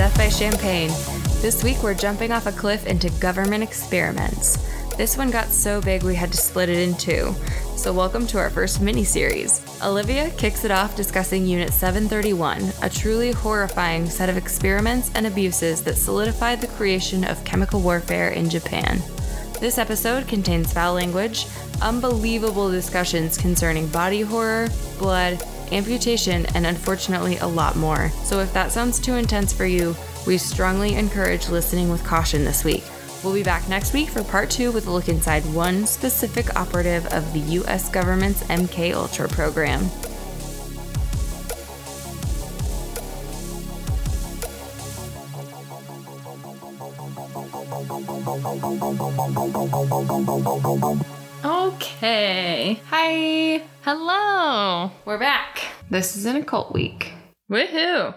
Death by Champagne. This week we're jumping off a cliff into government experiments. This one got so big we had to split it in two. So, welcome to our first mini series. Olivia kicks it off discussing Unit 731, a truly horrifying set of experiments and abuses that solidified the creation of chemical warfare in Japan. This episode contains foul language, unbelievable discussions concerning body horror, blood, amputation, and unfortunately a lot more. So if that sounds too intense for you, we strongly encourage listening with caution this week. We'll be back next week for part two with a look inside one specific operative of the US government's MK Ultra program. Okay. Hi, Hello. we're back. This is an occult week. Woohoo.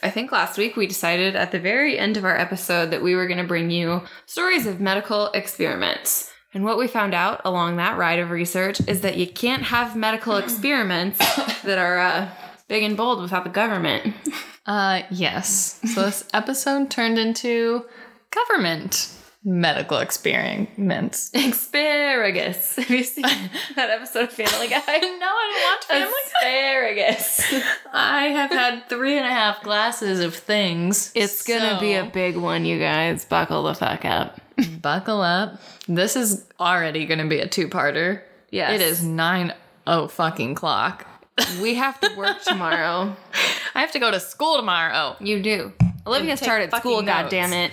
I think last week we decided at the very end of our episode that we were going to bring you stories of medical experiments. And what we found out along that ride of research is that you can't have medical experiments that are uh, big and bold without the government. Uh yes. So this episode turned into government medical experiments. Asparagus. Have you seen that episode of Family Guy? no, I don't watch Family Asparagus. I have had three and a half glasses of things. It's gonna be a big one, you guys. Buckle the fuck up. buckle up. This is already gonna be a two-parter. Yes. It is nine oh fucking clock. We have to work tomorrow. I have to go to school tomorrow. You do. Olivia started school, God damn it.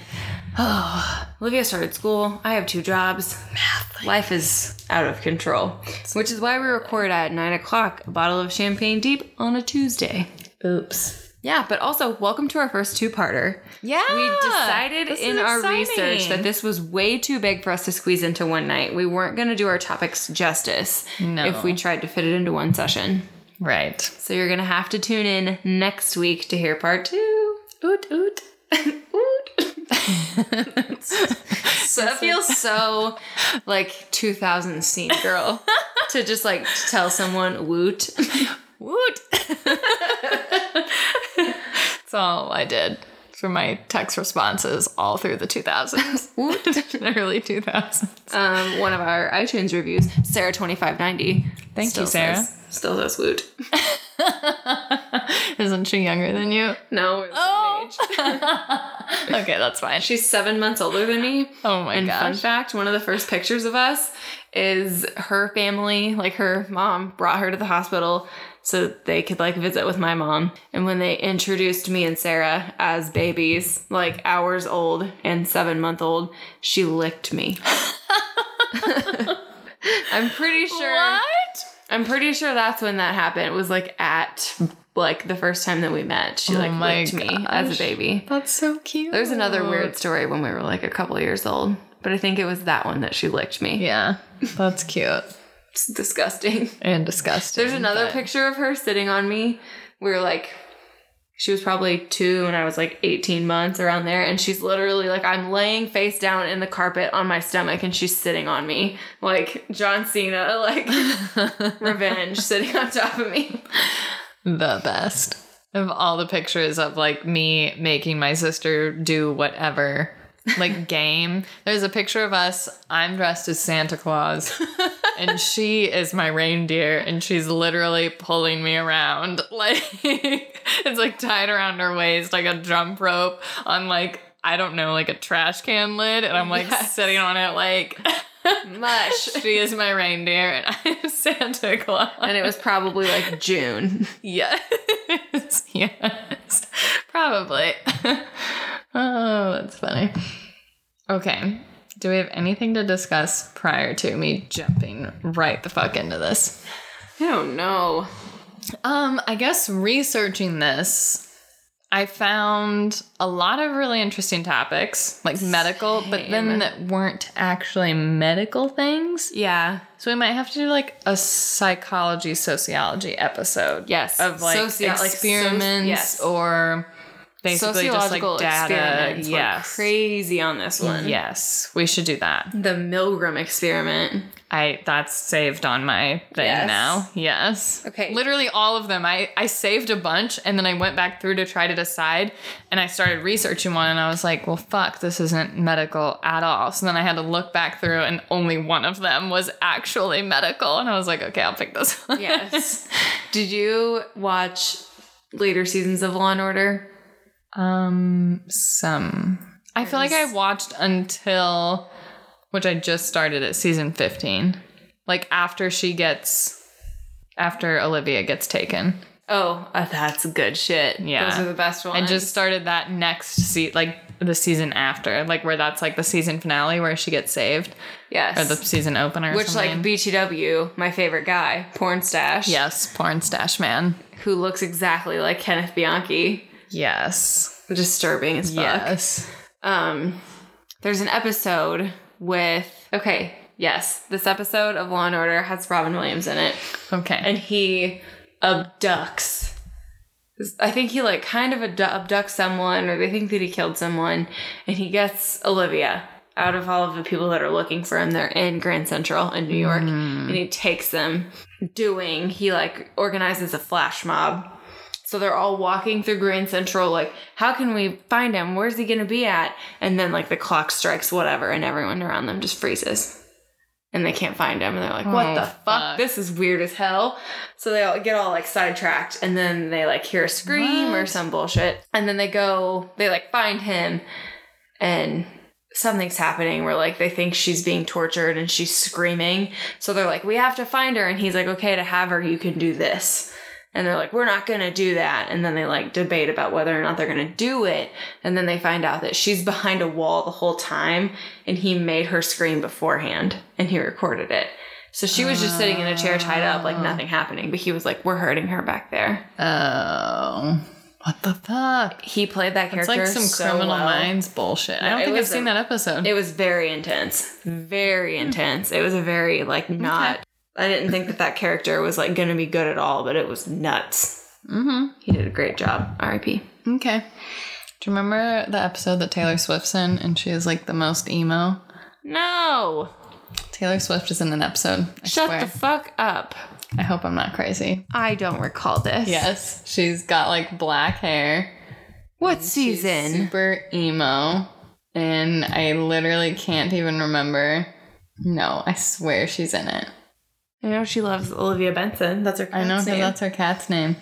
Olivia started school. I have two jobs. Math. Life is out of control. Which is why we record at 9 o'clock a bottle of champagne deep on a Tuesday. Oops. Yeah, but also, welcome to our first two parter. Yeah. We decided this is in our exciting. research that this was way too big for us to squeeze into one night. We weren't going to do our topics justice No. if we tried to fit it into one session. Right. So you're going to have to tune in next week to hear part two. Oot Oot oot. So that feels so like 2000 scene girl to just like tell someone woot. Woot. That's all I did for my text responses all through the 2000s. Woot. Early 2000s. Um, one of our iTunes reviews, Sarah2590. Thank you, Sarah. Says, still says woot. Isn't she younger than you? No, we're Oh. Age. Okay, that's fine. She's seven months older than me. oh my and fun fact, one of the first pictures of us is her family, like her mom, brought her to the hospital so they could like visit with my mom. And when they introduced me and Sarah as babies, like hours old and seven month old, she licked me. I'm pretty sure. What? I'm pretty sure that's when that happened. It was like at like the first time that we met. She like Oh licked me as a baby. That's so cute. There's another weird story when we were like a couple years old, but I think it was that one that she licked me. Yeah, that's cute It's disgusting. and disgusting. There's another but- picture of her sitting on me. We were like, she was probably two and I was like 18 months around there. And she's literally like, I'm laying face down in the carpet on my stomach and she's sitting on me. Like John Cena, like revenge sitting on top of me. the best of all the pictures of like me making my sister do whatever like game. There's a picture of us. I'm dressed as santa claus. And she is my reindeer and she's literally pulling me around. Like it's like tied around her waist like a jump rope on like i don't know like a trash can lid. And i'm like Yes. sitting on it like Mush. she is my reindeer and i'm santa claus And it was probably like June. Yes. yes. Probably. oh, that's funny. Okay. Do we have anything to discuss prior to me jumping right the fuck into this? I don't know. Um, I guess researching this, I found a lot of really interesting topics, like medical, but then that weren't actually medical things. Yeah. So we might have to do like a psychology sociology episode. Yes. Of like like, soci- experiments yes. or basically just like Sociological data. Yes. crazy on this one. Yes. We should do that. The Milgram experiment. I that's saved on my thing Yes. now. Yes. Okay. Literally all of them. I I saved a bunch and then I went back through to try to decide and I started researching one and I was like, well fuck, this isn't medical at all. So then I had to look back through and only one of them was actually medical and I was like, okay, I'll pick this one. Yes. Did you watch later seasons of Law and Order? Um, some. I feel like I watched until, which I just started at season 15. Like after she gets, after Olivia gets taken. Oh, uh, that's good shit. Yeah. Those are the best ones. I just started that next se- like the season after, like where that's like the season finale where she gets saved, yes. or the season opener. or Which, like. BTW, my favorite guy, Porn Stash, yes, porn stash man. who looks exactly like Kenneth Bianchi. Yes, Disturbing as fuck. yes. Um, there's an episode with, okay, yes, this episode of Law and Order has Robin Williams in it. Okay. and he abducts. I think he like kind of abducts someone, or they think that he killed someone, and he gets Olivia out of all of the people that are looking for him. They're in Grand Central in New York, and he takes them. Doing he like organizes a flash mob. So they're all walking through Grand Central, like, how can we find him? Where's he gonna be at? And then like the clock strikes, whatever, and everyone around them just freezes and they can't find him and they're like what Oh, the fuck? fuck. this is weird as hell so they all get all like sidetracked and then they like hear a scream or some bullshit and then they go they like find him and something's happening where like they think she's being tortured and she's screaming so they're like we have to find her and he's like okay to have her you can do this and they're like we're not gonna do that and then they like debate about whether or not they're gonna do it and then they find out that she's behind a wall the whole time and he made her scream beforehand and he recorded it so she was just sitting in a chair tied up like nothing happening but he was like we're hurting her back there Oh, what the fuck? he played that character. It's like some so Criminal well. Minds bullshit. I don't think I've was seen that episode. It was very intense, very hmm. intense. It was a very like not. I didn't think that that character was like going to be good at all, but it was nuts. mm-hmm. He did a great job. R.I.P. Okay. Do you remember the episode that Taylor Swift's in and she is like the most emo? No, Taylor Swift is in an episode. I shut swear. the fuck up. I hope I'm not crazy. I don't recall this. Yes. She's got like black hair. What She's season? super emo. And I literally can't even remember. No, I swear she's in it. I know she loves Olivia Benson. That's her. I know cat's because name. that's her cat's name.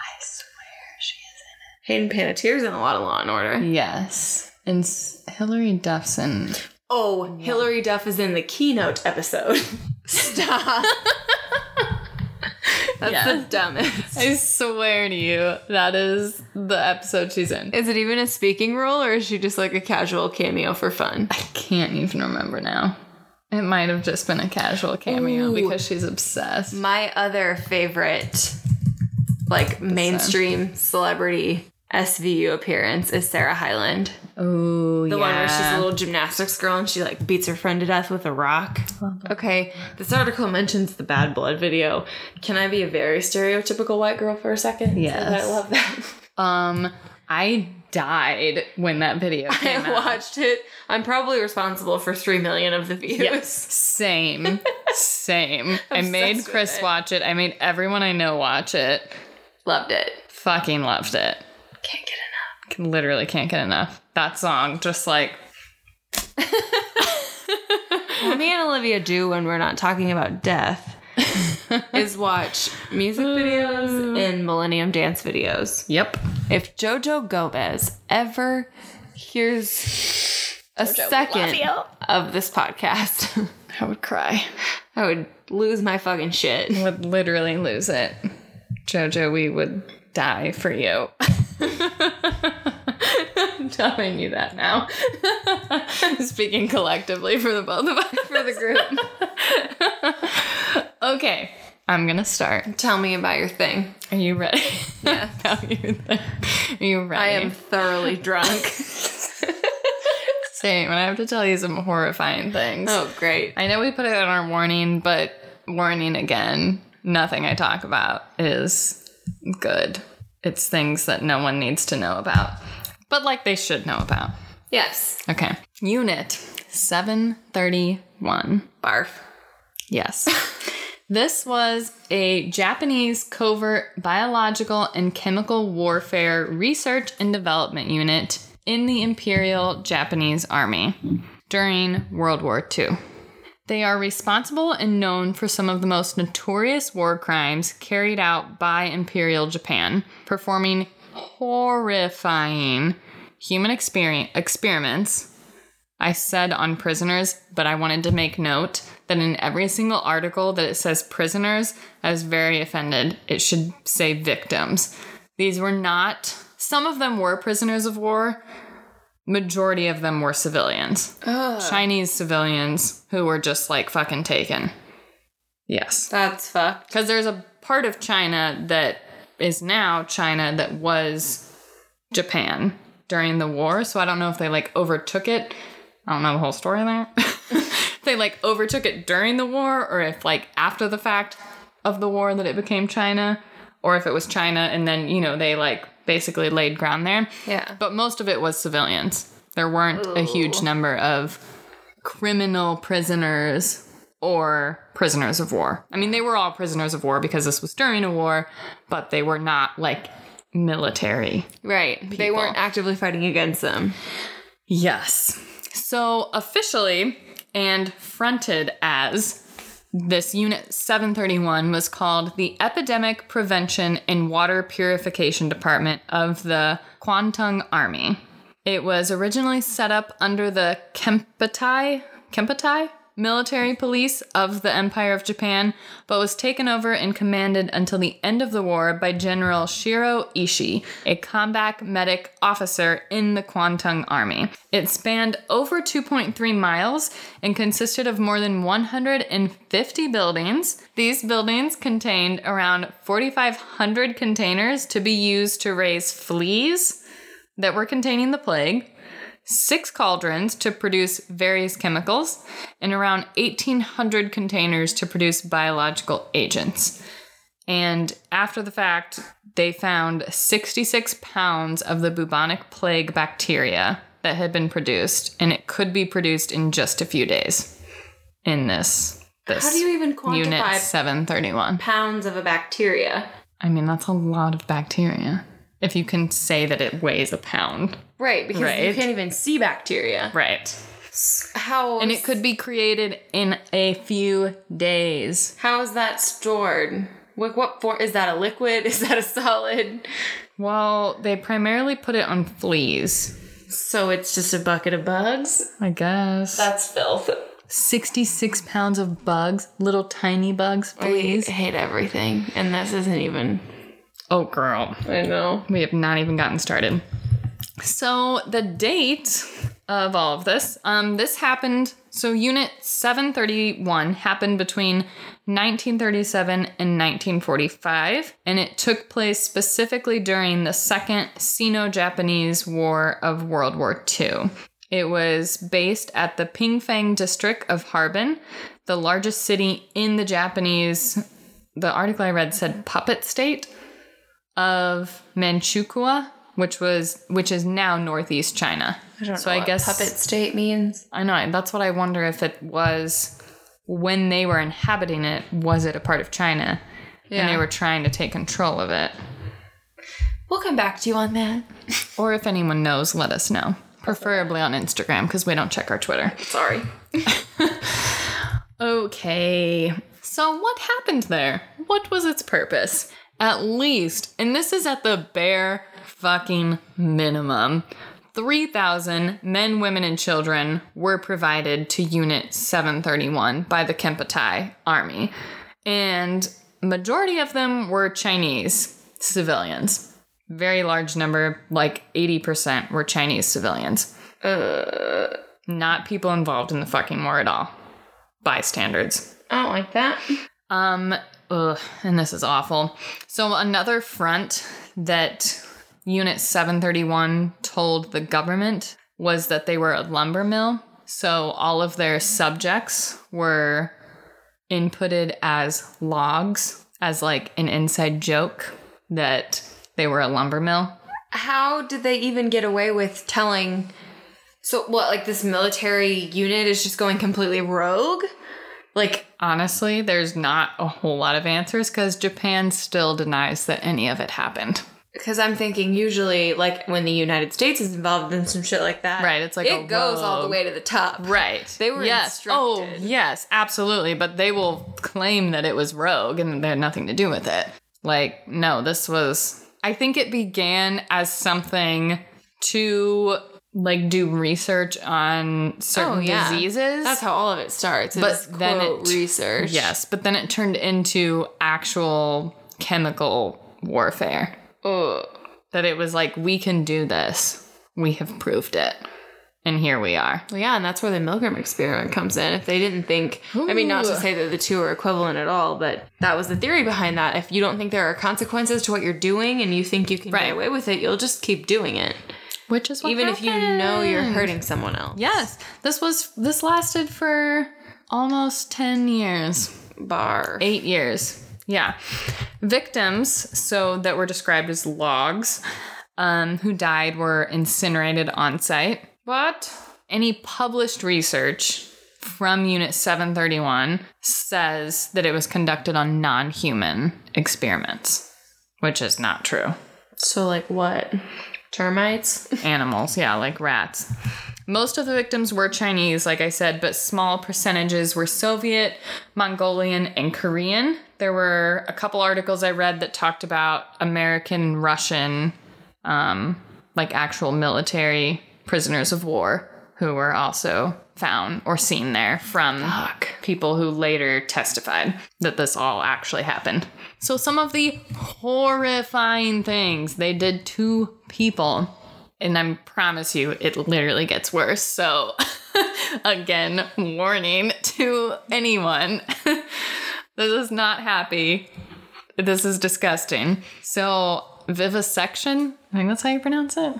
I swear she is in it. Hayden Panettiere's in a lot of Law and Order. Yes. And S- Hilary Duff's in. Oh, Hilary Duff is in the keynote episode. Stop. That's Yeah. the dumbest. I swear to you, that is the episode she's in. Is it even a speaking role or is she just like a casual cameo for fun? I can't even remember now. It might have just been a casual cameo Ooh. because she's obsessed. My other favorite, like mainstream celebrity SVU appearance is Sarah Hyland. Oh, The one where she's a little gymnastics girl and she like beats her friend to death with a rock. Okay, this article mentions the Bad Blood video. Can I be a very stereotypical white girl for a second? Yes. I love that. Um, I died when that video came I out. watched it. I'm probably responsible for three million of the views. Yes, same, same. I made Chris it. watch it. I made everyone I know watch it. Loved it. Fucking loved it. Can't get enough. Can- Literally can't get enough. That song, just like What me and Olivia do when we're not talking about death is watch music videos and Millennium Dance videos. yep. If Jojo Gomez ever hears a second of this podcast, I would cry. I would lose my fucking shit. Would literally lose it. Jojo, we would die for you. I'm telling you that now. Speaking collectively for the both of us. For the group. Okay, I'm gonna start. Tell me about your thing. Are you ready? Yeah. Are you ready? I am thoroughly drunk. Same, and I have to tell you some horrifying things. oh, great. I know we put it in our warning, but warning again, nothing I talk about is good. It's things that no one needs to know about, but like they should know about. Yes. Okay. Unit 731. Barf. Yes. This was a Japanese covert biological and chemical warfare research and development unit in the Imperial Japanese Army during World War II. They are responsible and known for some of the most notorious war crimes carried out by Imperial Japan, performing horrifying human experiments I said on prisoners, but I wanted to make note that in every single article that it says prisoners, I was very offended. It should say victims. These were not, some of them were prisoners of war, majority of them were civilians. Chinese civilians who were just like fucking taken. Yes. That's fucked. Because there's a part of China that is now China that was Japan during the war. So I don't know if they like overtook it. I don't know the whole story there. They like overtook it during the war or if like after the fact of the war that it became China or if it was China and then, you know, they like basically laid ground there. Yeah. But most of it was civilians. There weren't a huge number of criminal prisoners or prisoners of war. I mean, they were all prisoners of war because this was during a war, but they were not like military. Right. They weren't actively fighting against them. Yes. So officially and fronted as this unit 731 was called the Epidemic Prevention and Water Purification Department of the Kwantung Army. It was originally set up under the Kempeitai, Kempeitai military police of the Empire of Japan, but was taken over and commanded until the end of the war by General Shiro Ishii, a combat medic officer in the Kwantung Army. It spanned over 2.3 miles and consisted of more than 150 buildings. These buildings contained around 4,500 containers to be used to raise fleas that were containing the plague, six cauldrons to produce various chemicals, and around 1,800 containers to produce biological agents. And after the fact, they found 66 pounds of the bubonic plague bacteria that had been produced, and it could be produced in just a few days in this. this How do you even Unit quantify 731. pounds of a bacteria? I mean, that's a lot of bacteria. If you can say that it weighs a pound. Right, because you can't even see bacteria. Right. How And it could be created in a few days. how is that stored? What what for is that a liquid? Is that a solid? Well, they primarily put it on fleas, So it's just a bucket of bugs? I guess. That's filth. 66 pounds of bugs, little tiny bugs, fleas. I hate everything. And this isn't even Oh, girl. I know. We have not even gotten started. So, the date of all of this. Um, this happened, so Unit 731 happened between 1937 and 1945, and it took place specifically during the Second Sino Japanese War of World War II. It was based at the Pingfang district of Harbin, the largest city in the Japanese, the article I read said puppet state of Manchukuo, which was which is now northeast China. I don't so know I what guess puppet state means. I know that's what I wonder if it was when they were inhabiting it. Was it a part of China, and they were trying to take control of it? We'll come back to you on that. Or if anyone knows, let us know. Preferably on Instagram because we don't check our Twitter. Sorry. Okay. So, what happened there? What was its purpose? At least, and this is at the bare fucking minimum, 3,000 men, women, and children were provided to Unit 731 by the Kempeitai Army. And majority of them were Chinese civilians. Very large number, like 80% were Chinese civilians. Uh, Not people involved in the fucking war at all. Bystanders. I don't like that. Um, ugh, and this is awful. So another front that Unit 731 told the government was that they were a lumber mill. So all of their subjects were inputted as logs, as like an inside joke that they were a lumber mill. How did they even get away with telling? So what? Like this military unit is just going completely rogue? Like Honestly, there's not a whole lot of answers because Japan still denies that any of it happened. because I'm thinking usually like when the United States is involved in some shit like that, Right, it's like it goes all the way to the top. Right. They were yes. Oh, instructed. Oh, yes, absolutely. But they will claim that it was rogue and they had nothing to do with it. Like, no, this was. I think it began as something to like do research on certain Oh, yeah. diseases. That's how all of it starts. But then quote, it- research. Yes, but then it turned into actual chemical warfare. Ugh. That it was like, we can do this. We have proved it. And here we are. Well, yeah, and that's where the Milgram experiment comes in. If they didn't think, I mean, not to say that the two are equivalent at all, but that was the theory behind that. If you don't think there are consequences to what you're doing and you think you can Right. get away with it, you'll just keep doing it, Which is what even if you know you're hurting someone else. Yes, this was this lasted for almost 10 years. Bar. 8 years. Yeah. Victims, so that were described as logs, um, who died were incinerated on site. But any published research from Unit 731 says that it was conducted on non-human experiments, which is not true So, like what? Termites? animals, yeah, like rats. Most of the victims were Chinese, like I said, but small percentages were Soviet, Mongolian, and Korean. There were a couple articles I read that talked about American, Russian, um, like actual military prisoners of war who were also found or seen there from people who later testified that this all actually happened. So, some of the horrifying things they did to people, and I promise you, it literally gets worse. So, again, warning to anyone this is not happy. This is disgusting. So, vivisection, I think that's how you pronounce it.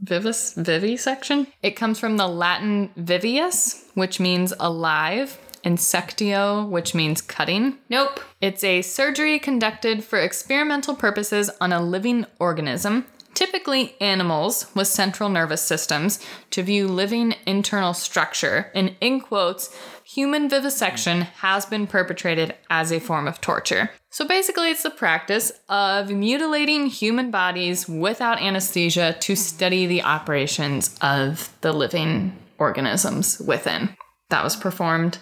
Vivis, vivisection. It comes from the Latin vivius, which means alive, and sectio, which means cutting. Nope. It's a surgery conducted for experimental purposes on a living organism, typically animals with central nervous systems, to view living internal structure. And in quotes, human vivisection has been perpetrated as a form of torture. So basically, it's the practice of mutilating human bodies without anesthesia to study the operations of the living organisms within. That was performed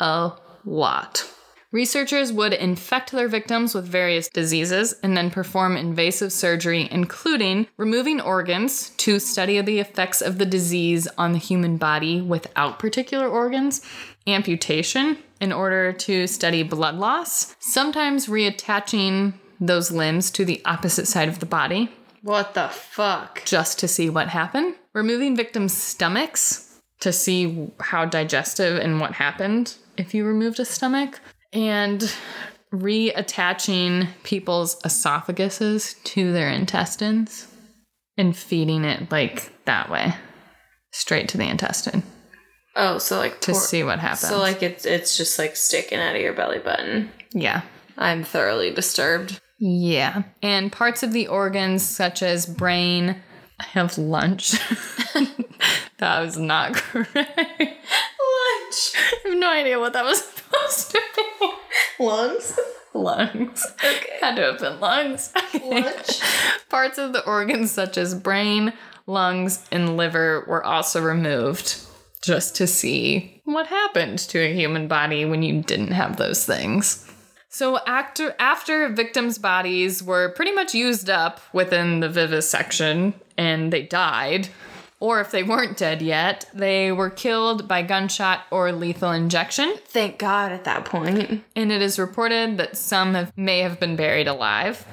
a lot. Researchers would infect their victims with various diseases and then perform invasive surgery, including removing organs to study the effects of the disease on the human body without particular organs, amputation in order to study blood loss, sometimes reattaching those limbs to the opposite side of the body What the fuck? just to see what happened. removing victims' stomachs to see how digestive and what happened if you removed a stomach, and reattaching people's esophaguses to their intestines and feeding it like that way, straight to the intestine Oh, so like to pour- see what happens. So like it's it's just like sticking out of your belly button. yeah. I'm thoroughly disturbed. Yeah. And parts of the organs, such as brain, I have lunch. that was not correct. Lunch. I have no idea what that was supposed to be. Lungs. Lungs. Okay. Had to have been lungs. Lunch. Parts of the organs, such as brain, lungs, and liver, were also removed just to see what happened to a human body when you didn't have those things. So after after victims' bodies were pretty much used up within the vivisection and they died, or if they weren't dead yet, they were killed by gunshot or lethal injection. Thank God at that point. And it is reported that some have, may have been buried alive.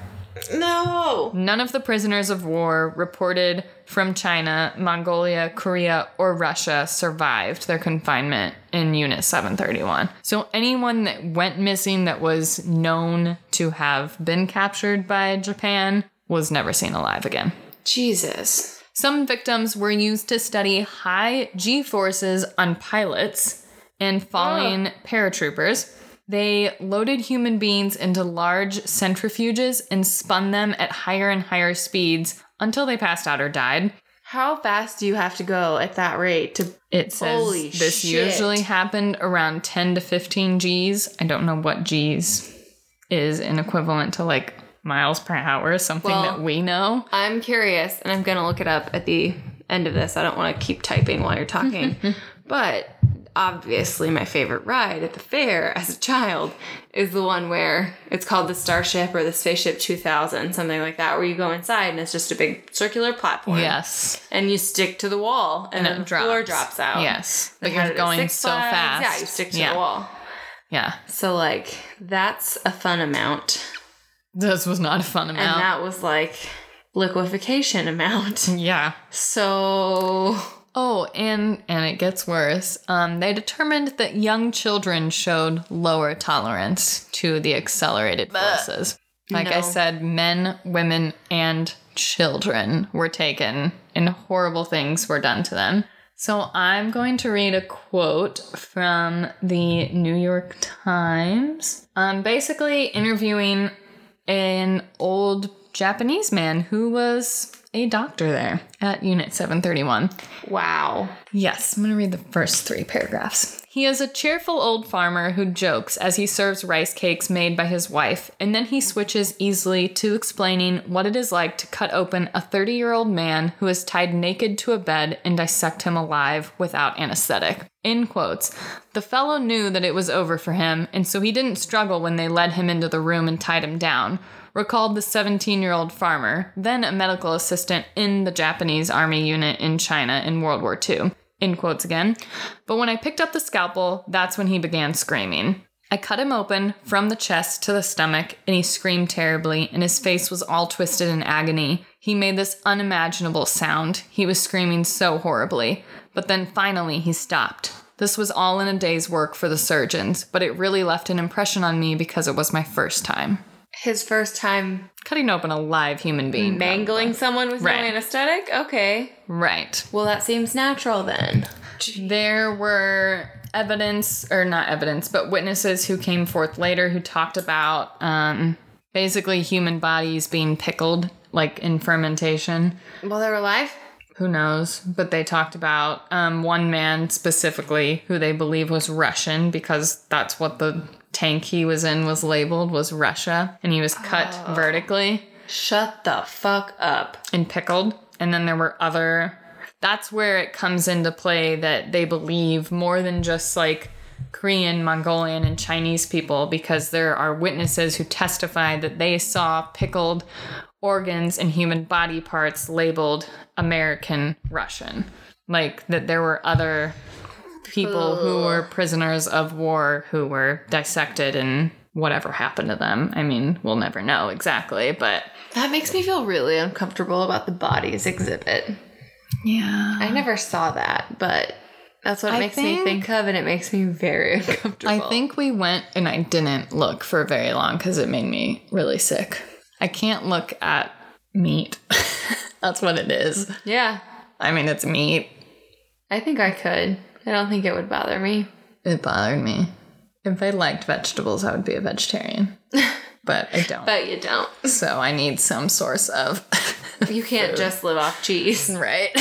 No. None of the prisoners of war reported from China, Mongolia, Korea, or Russia survived their confinement in Unit 731. So anyone that went missing that was known to have been captured by Japan was never seen alive again. Jesus. Some victims were used to study high G forces on pilots and falling ah. paratroopers. They loaded human beings into large centrifuges and spun them at higher and higher speeds until they passed out or died. How fast do you have to go at that rate to It says this shit. usually happened around 10 to 15 Gs. I don't know what Gs is in equivalent to like miles per hour, is something Well- that we know. I'm curious, and I'm gonna look it up at the end of this. I don't want to keep typing while you're talking, but obviously, my favorite ride at the fair as a child is the one where it's called the Starship or the Spaceship 2000, something like that, where you go inside and it's just a big circular platform. Yes. and you stick to the wall, and, And the floor drops. drops out. Yes. But you're going so Flags. fast. Yeah, you stick to Yeah. the wall. Yeah. So like that's a fun amount, This was not a fun amount. and that was like liquefaction amount. yeah. So Oh, and and it gets worse. Um, they determined that young children showed lower tolerance to the accelerated forces. Like I said, men, women, and children were taken, and horrible things were done to them. So I'm going to read a quote from the New York Times, um, basically interviewing an old Japanese man who was a doctor there at Unit 731. wow. Yes, I'm going to read the first three paragraphs. He is a cheerful old farmer who jokes as he serves rice cakes made by his wife, and then he switches easily to explaining what it is like to cut open a 30 year old man who is tied naked to a bed and dissect him alive without anesthetic. In quotes, the fellow knew that it was over for him, and so he didn't struggle when they led him into the room and tied him down recalled the 17 year old farmer, then a medical assistant in the Japanese army unit in China in World War II. In quotes again. But when I picked up the scalpel, that's when he began screaming. I cut him open from the chest to the stomach, and he screamed terribly, and his face was all twisted in agony. He made this unimaginable sound. He was screaming so horribly. But then finally, he stopped. This was all in a day's work for the surgeons, but it really left an impression on me because it was my first time His first time cutting open a live human being. mangling someone with Right. no anesthetic? Okay. Right. Well, that seems natural then. There were evidence, or not evidence, but witnesses who came forth later who talked about um, basically human bodies being pickled, like in fermentation. While they were alive? Who knows? But they talked about um, one man specifically who they believe was Russian because that's what the tank he was in was labeled was Russia, and he was cut oh. vertically. Shut the fuck up. and pickled. And then there were other. That's where it comes into play that they believe more than just like Korean, Mongolian, and Chinese people, because there are witnesses who testified that they saw pickled organs and human body parts labeled American Russian. Like that there were other people who were prisoners of war who were dissected and whatever happened to them. I mean, we'll never know exactly, but That makes me feel really uncomfortable about the bodies exhibit. Yeah. I never saw that, but that's what it I makes me think- think of, and it makes me very uncomfortable. I think we went and I didn't look for very long because it made me really sick. I can't look at meat. That's what it is. Yeah, I mean, it's meat. I think I could. I don't think it would bother me. It bothered me. If I liked vegetables, I would be a vegetarian. But I don't. But you don't. so I need some source of. You can't just live off cheese. right.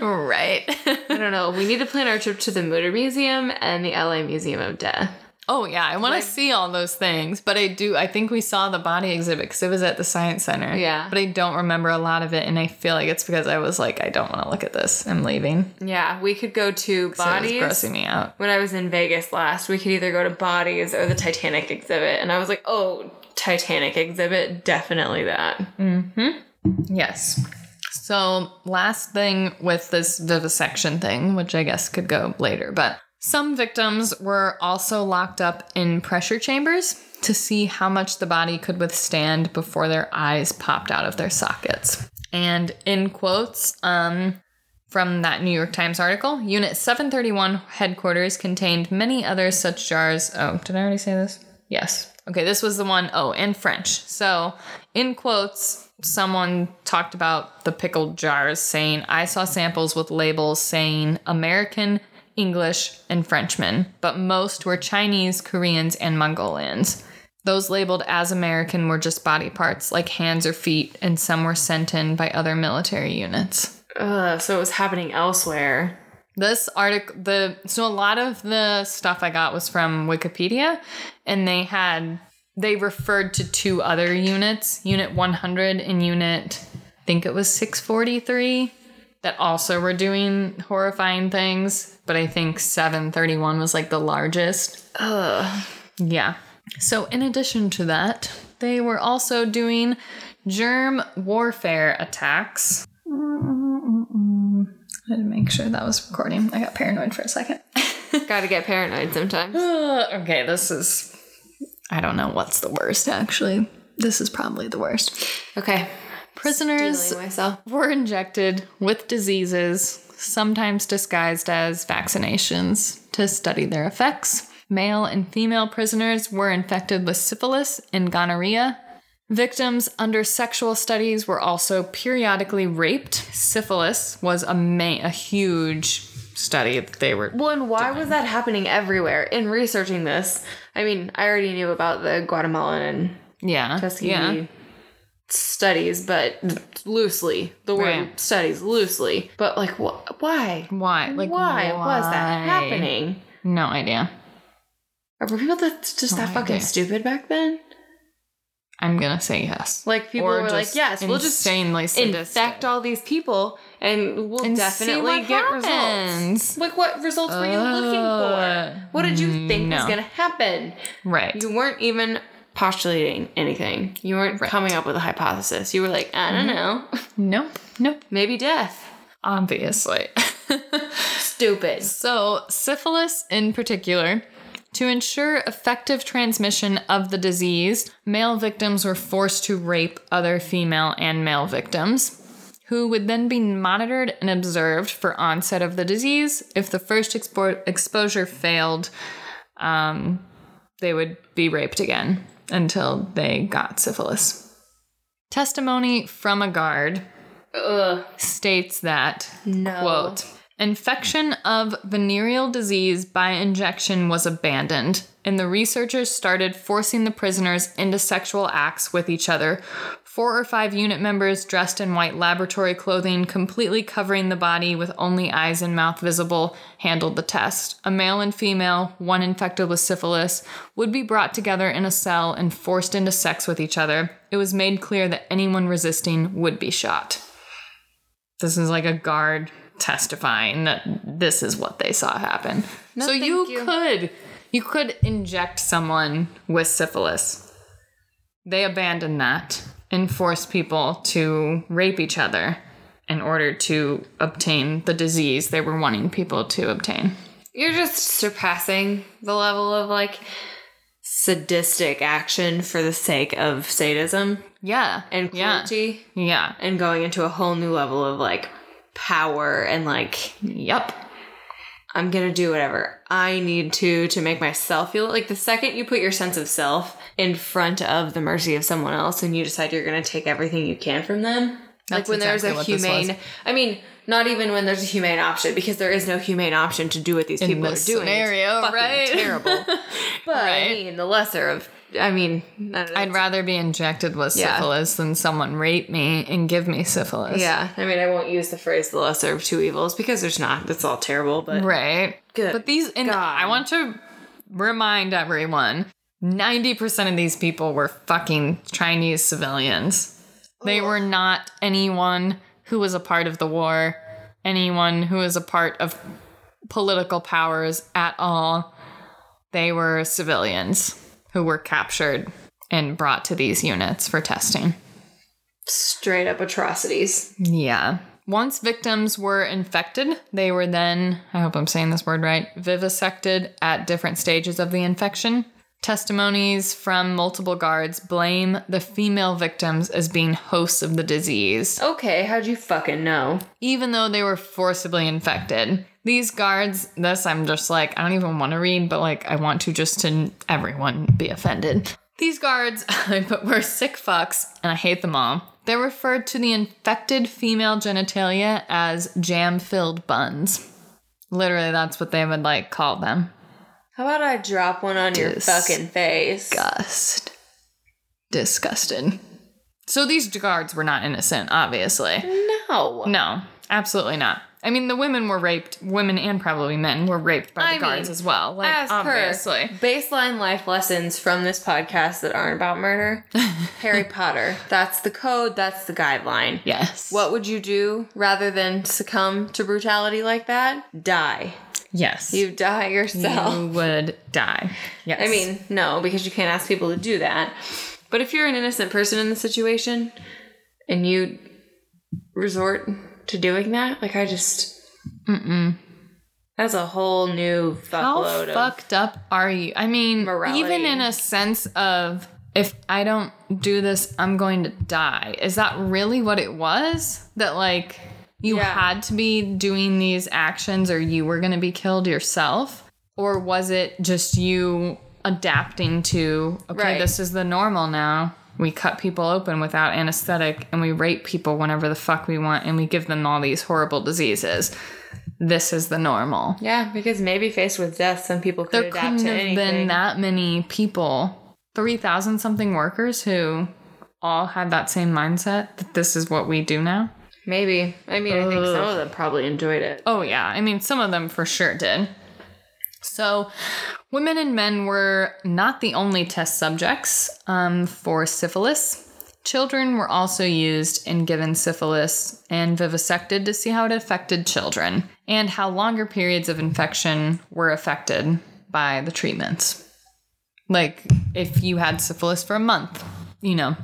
right. I don't know. We need to plan our trip to the Mütter Museum and the LA Museum of Death. Oh yeah, I want to see all those things, but I do. I think we saw the body exhibit because it was at the science center. Yeah. but I don't remember a lot of it, and I feel like it's because I was like, I don't want to look at this. I'm leaving. Yeah, we could go to So it was Bodies. grossing me out. when I was in Vegas last, we could either go to Bodies or the Titanic exhibit. And I was like, oh, Titanic exhibit, definitely that. Mhm. Yes. So last thing with this vivisection thing, which I guess could go later, but some victims were also locked up in pressure chambers to see how much the body could withstand before their eyes popped out of their sockets. And in quotes, um, from that New York Times article, Unit 731 headquarters contained many other such jars. Oh, did I already say this? Yes. Okay, this was the one, oh, in French. So, in quotes, someone talked about the pickled jars saying, I saw samples with labels saying American, English, and Frenchmen, but most were Chinese, Koreans, and Mongolians. Those labeled as American were just body parts, like hands or feet, and some were sent in by other military units. Ugh, so it was happening elsewhere. This article, the so a lot of the stuff I got was from Wikipedia, and they had they referred to two other units, Unit 100 and Unit, I think it was 643, that also were doing horrifying things. But I think 731 was like the largest. Ugh. Yeah. So, in addition to that, they were also doing germ warfare attacks. I had to make sure that was recording. I got paranoid for a second. Gotta get paranoid sometimes. Uh, okay, this is. I don't know what's the worst, actually. This is probably the worst. Okay. Prisoners were injected with diseases, sometimes disguised as vaccinations, to study their effects. Male and female prisoners were infected with syphilis and gonorrhea. Victims under sexual studies were also periodically raped. Syphilis was a ma- a huge study that they were. Well, and why was that happening everywhere? In researching this, I mean, I already knew about the Guatemalan and Yeah, Tuskegee yeah. Studies, but loosely. The word Right. studies loosely. But like, wh- why? Why? Like why, was that happening? No idea. Were people that just that No fucking idea. stupid back then? I'm gonna say yes. Like people Or were like, yes, we'll just insanely infect all these people and we'll And definitely get happens. results. Like what results were you looking Uh, for? What did you think was gonna happen? Right. You weren't even postulating anything. You weren't coming up with a hypothesis. You were like, I don't know. Nope. Nope. Maybe death. Obviously. Stupid. so, syphilis in particular, to ensure effective transmission of the disease, male victims were forced to rape other female and male victims, who would then be monitored and observed for onset of the disease. If the first expo- exposure failed, um, they would be raped again until they got syphilis. Testimony from a guard Ugh. states that No. quote infection of venereal disease by injection was abandoned and the researchers started forcing the prisoners into sexual acts with each other four or five unit members dressed in white laboratory clothing completely covering the body with only eyes and mouth visible handled the test a male and female one infected with syphilis would be brought together in a cell and forced into sex with each other it was made clear that anyone resisting would be shot this is like a guard testifying that this is what they saw happen. so you, you. could you could inject someone with syphilis. They abandoned that and forced people to rape each other in order to obtain the disease they were wanting people to obtain. You're just surpassing the level of like sadistic action for the sake of sadism. Yeah. and yeah. cruelty Yeah. and going into a whole new level of like power and like Yep. I'm gonna do whatever I need to to make myself feel like the second you put your sense of self in front of the mercy of someone else and you decide you're gonna take everything you can from them. like That's when there's a what this was. humane I mean, not even when there's a humane option, because there is no humane option to do what these In people are doing. Scenario, right? Terrible. But I mean the lesser of I mean know. I'd rather be injected with Yeah. syphilis than someone rape me and give me syphilis. Yeah, I mean, I won't use the phrase "the lesser of two evils" because there's not. That's all terrible. But Right. Good But these, and God. I want to remind everyone 90% of these people were fucking Chinese civilians. They were not anyone who was a part of the war, anyone who was a part of political powers at all. They were civilians who were captured and brought to these units for testing. straight up atrocities. Yeah. Once victims were infected, they were then, I hope I'm saying this word right, vivisected at different stages of the infection. Testimonies from multiple guards blame the female victims as being hosts of the disease, Okay, how'd you fucking know? even though they were forcibly infected. These guards, this I'm just like, I don't even want to read, but like, I want to just to everyone be offended. These guards, I put, were sick fucks, and I hate them all. They referred to the infected female genitalia as jam filled buns. Literally, that's what they would like call them. How about I drop one on your fucking face? Disgust. Disgusted. So these guards were not innocent, obviously. No. No, absolutely not. I mean, the women were raped. Women and probably men were raped by the I guards mean, as well. Like, As obviously. per baseline life lessons from this podcast that aren't about murder, Harry Potter. That's the code. That's the guideline. Yes. What would you do rather than succumb to brutality like that? Die. Yes. You die yourself. You would die. Yes. I mean, no, because you can't ask people to do that. But if you're an innocent person in the situation and you resort to doing that, like I just, mm that's a whole new how fucked up are you? I mean, Morality. even in a sense of if I don't do this, I'm going to die. Is that really what it was? That like you Yeah. had to be doing these actions or you were going to be killed yourself? Or was it just you adapting to, okay, Right. this is the normal now? We cut people open without anesthetic and we rape people whenever the fuck we want and we give them all these horrible diseases. This is the normal. Yeah, because maybe faced with death, some people could There adapt couldn't to have anything. been that many people, 3,000 something workers who all had that same mindset that this is what we do now. Maybe. I mean, I think some of them probably enjoyed it. Oh, yeah. I mean, some of them for sure did. So, women and men were not the only test subjects um, for syphilis. Children were also used and given syphilis and vivisected to see how it affected children and how longer periods of infection were affected by the treatments. Like, if you had syphilis for a month, you know,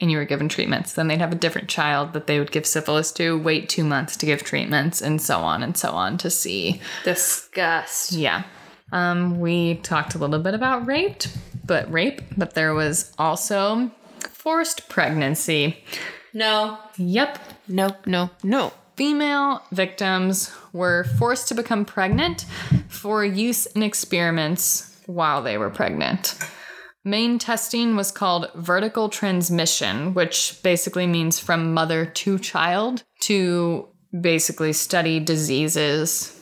and you were given treatments, then they'd have a different child that they would give syphilis to, wait two months to give treatments, and so on and so on to see. Disgust. Yeah. Um, we talked a little bit about rape, but rape, but there was also forced pregnancy. No. Yep. No, no, no. Female victims were forced to become pregnant for use in experiments while they were pregnant. Main testing was called vertical transmission, which basically means from mother to child to basically study diseases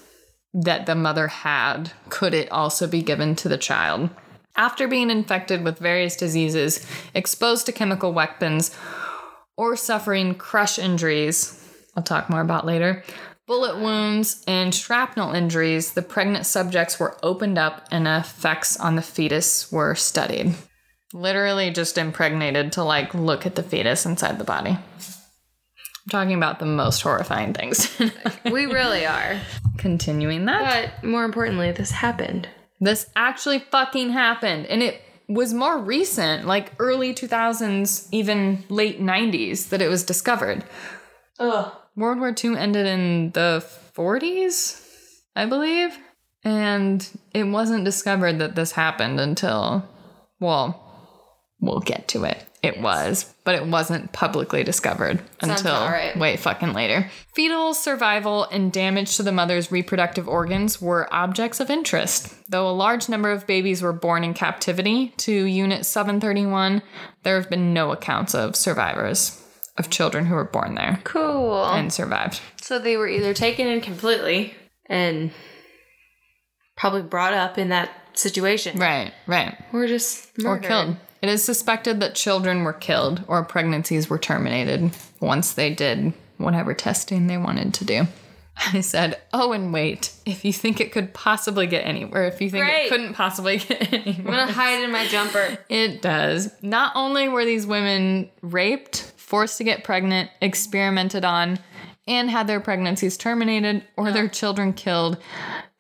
that the mother had. Could it also be given to the child? After being infected with various diseases, exposed to chemical weapons, or suffering crush injuries, I'll talk more about later, bullet wounds, and shrapnel injuries, the pregnant subjects were opened up and effects on the fetus were studied. Literally just impregnated to like look at the fetus inside the body. I'm talking about the most horrifying things. We really are. Continuing that. But more importantly, this happened. This actually fucking happened. And it was more recent, like early 2000s, even late 90s, that it was discovered. Ugh. World War II ended in the 40s, I believe. And it wasn't discovered that this happened until, well, we'll get to it. It was. but it wasn't publicly discovered until about right. way fucking later. Fetal survival and damage to the mother's reproductive organs were objects of interest. Though a large number of babies were born in captivity to Unit 731, there have been no accounts of survivors of children who were born there Cool. and survived. so they were either taken in completely and probably brought up in that situation. Right, right. Or just Or murdered. killed. It is suspected that children were killed or pregnancies were terminated once they did whatever testing they wanted to do. I said, Oh, and wait, if you think it could possibly get anywhere, if you think it couldn't possibly get I'm anywhere, gonna hide in my jumper. it does. Not only were these women raped, forced to get pregnant, experimented on, and had their pregnancies terminated or their children killed,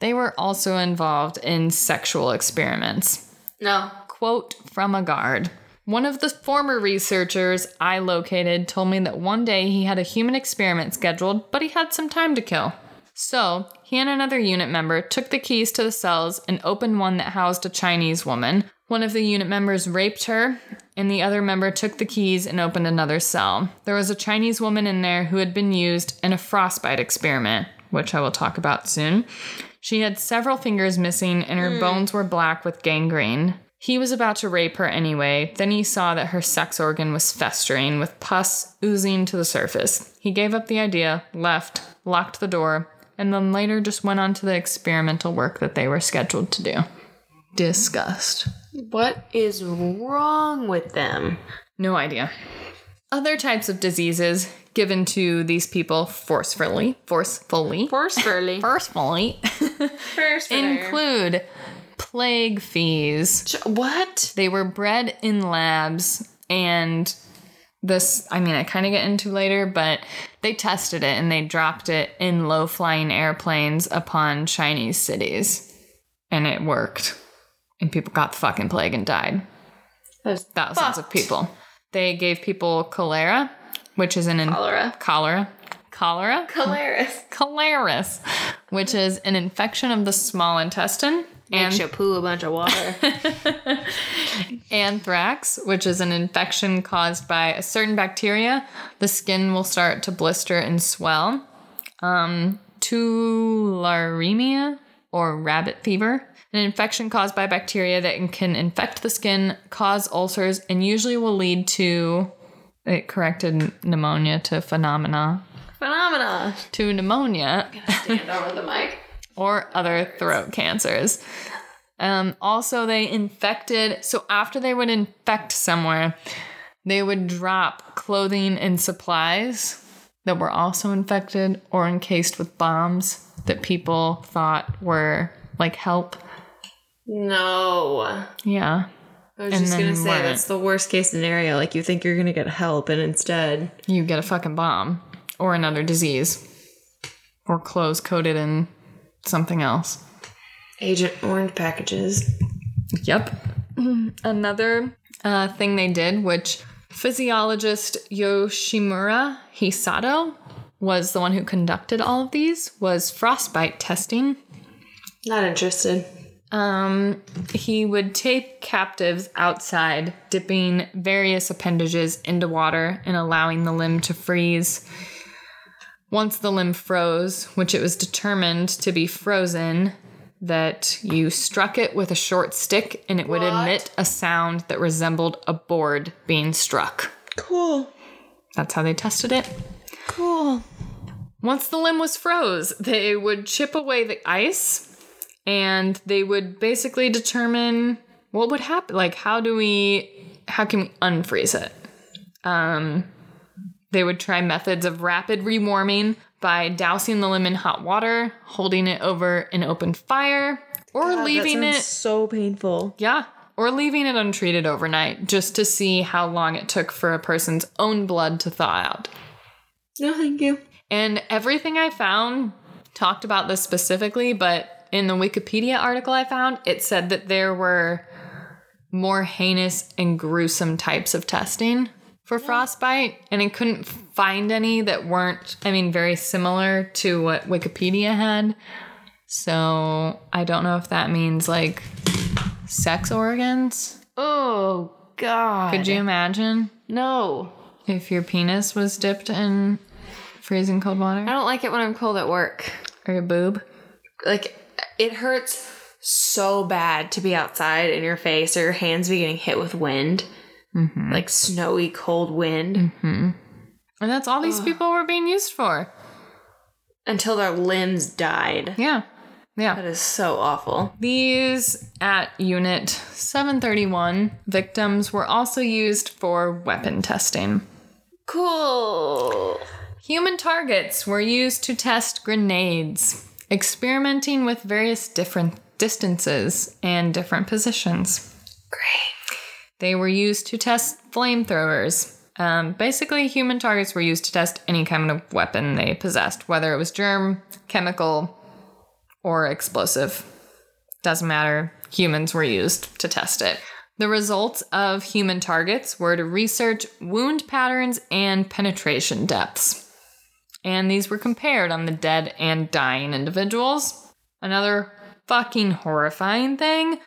they were also involved in sexual experiments No. quote from a guard. One of the former researchers I located told me that one day he had a human experiment scheduled, but he had some time to kill. So, he and another unit member took the keys to the cells and opened one that housed a Chinese woman. One of the unit members raped her, and the other member took the keys and opened another cell. There was a Chinese woman in there who had been used in a frostbite experiment, which I will talk about soon. She had several fingers missing, and her hmm. bones were black with gangrene. He was about to rape her anyway, then he saw that her sex organ was festering with pus oozing to the surface. He gave up the idea, left, locked the door, and then later just went on to the experimental work that they were scheduled to do. Disgust. What is wrong with them? No idea. Other types of diseases given to these people forcefully, forcefully, Forcefully. forcefully include plague fleas. What? They were bred in labs, and this, I mean, I kind of get into later, but they tested it and they dropped it in low flying airplanes upon Chinese cities, and it worked. And people got the fucking plague and died. That's Thousands of people. They gave people cholera, which is an in- Cholera. cholera, cholera, Hilarious. cholera's, which is an infection of the small intestine. And Makes you poo a bunch of water. anthrax, which is an infection caused by a certain bacteria. The skin will start to blister and swell. Um, tularemia or rabbit fever, an infection caused by bacteria that can infect the skin, cause ulcers, and usually will lead to. It corrected pneumonia to phenomena Phenomena. to pneumonia Stand over the mic. or other throat cancers. Um, also, they infected, so after they would infect somewhere, they would drop clothing and supplies that were also infected or encased with bombs that people thought were like help. No. Yeah. I was And just gonna say weren't. that's the worst case scenario. Like you think you're gonna get help, and instead, You get a fucking bomb or another disease or clothes coated in something else. Agent Orange packages. Yep. Another uh, thing they did, which physiologist Yoshimura Hisato was the one who conducted all of these, was frostbite testing. Not interested. Um, he would take captives outside, dipping various appendages into water and allowing the limb to freeze. Once the limb froze, which it was determined to be frozen, that you struck it with a short stick and it would emit a sound that resembled a board being struck. Cool. That's how they tested it. Cool. Once the limb was froze, they would chip away the ice and they would basically determine what would happen. Like, how do we, how can we unfreeze it? Um, they would try methods of rapid rewarming by dousing the limb in hot water, holding it over an open fire, or leaving it so painful. yeah. Or leaving it untreated overnight just to see how long it took for a person's own blood to thaw out. No, thank you. And everything I found talked about this specifically, but in the Wikipedia article I found, it said that there were more heinous and gruesome types of testing for frostbite, and I couldn't find any that weren't, I mean, very similar to what Wikipedia had. So I don't know if that means like sex organs. Oh God. Could you imagine? No. if your penis was dipped in freezing cold water I don't like it when I'm cold at work. or your boob. Like it hurts so bad to be outside in your face or your hands be getting hit with wind. Mm-hmm. Like snowy cold wind mm-hmm. And that's all these people were being used for. until their limbs died. Yeah. Yeah. That is so awful. These at Unit 731 victims were also used for weapon testing. Cool. Human targets were used to test grenades, experimenting with various different distances and different positions. Great. They were used to test flamethrowers. Um, basically, human targets were used to test any kind of weapon they possessed, whether it was germ, chemical, or explosive. Doesn't matter. Humans were used to test it. The results of human targets were to research wound patterns and penetration depths. And these were compared on the dead and dying individuals. Another fucking horrifying thing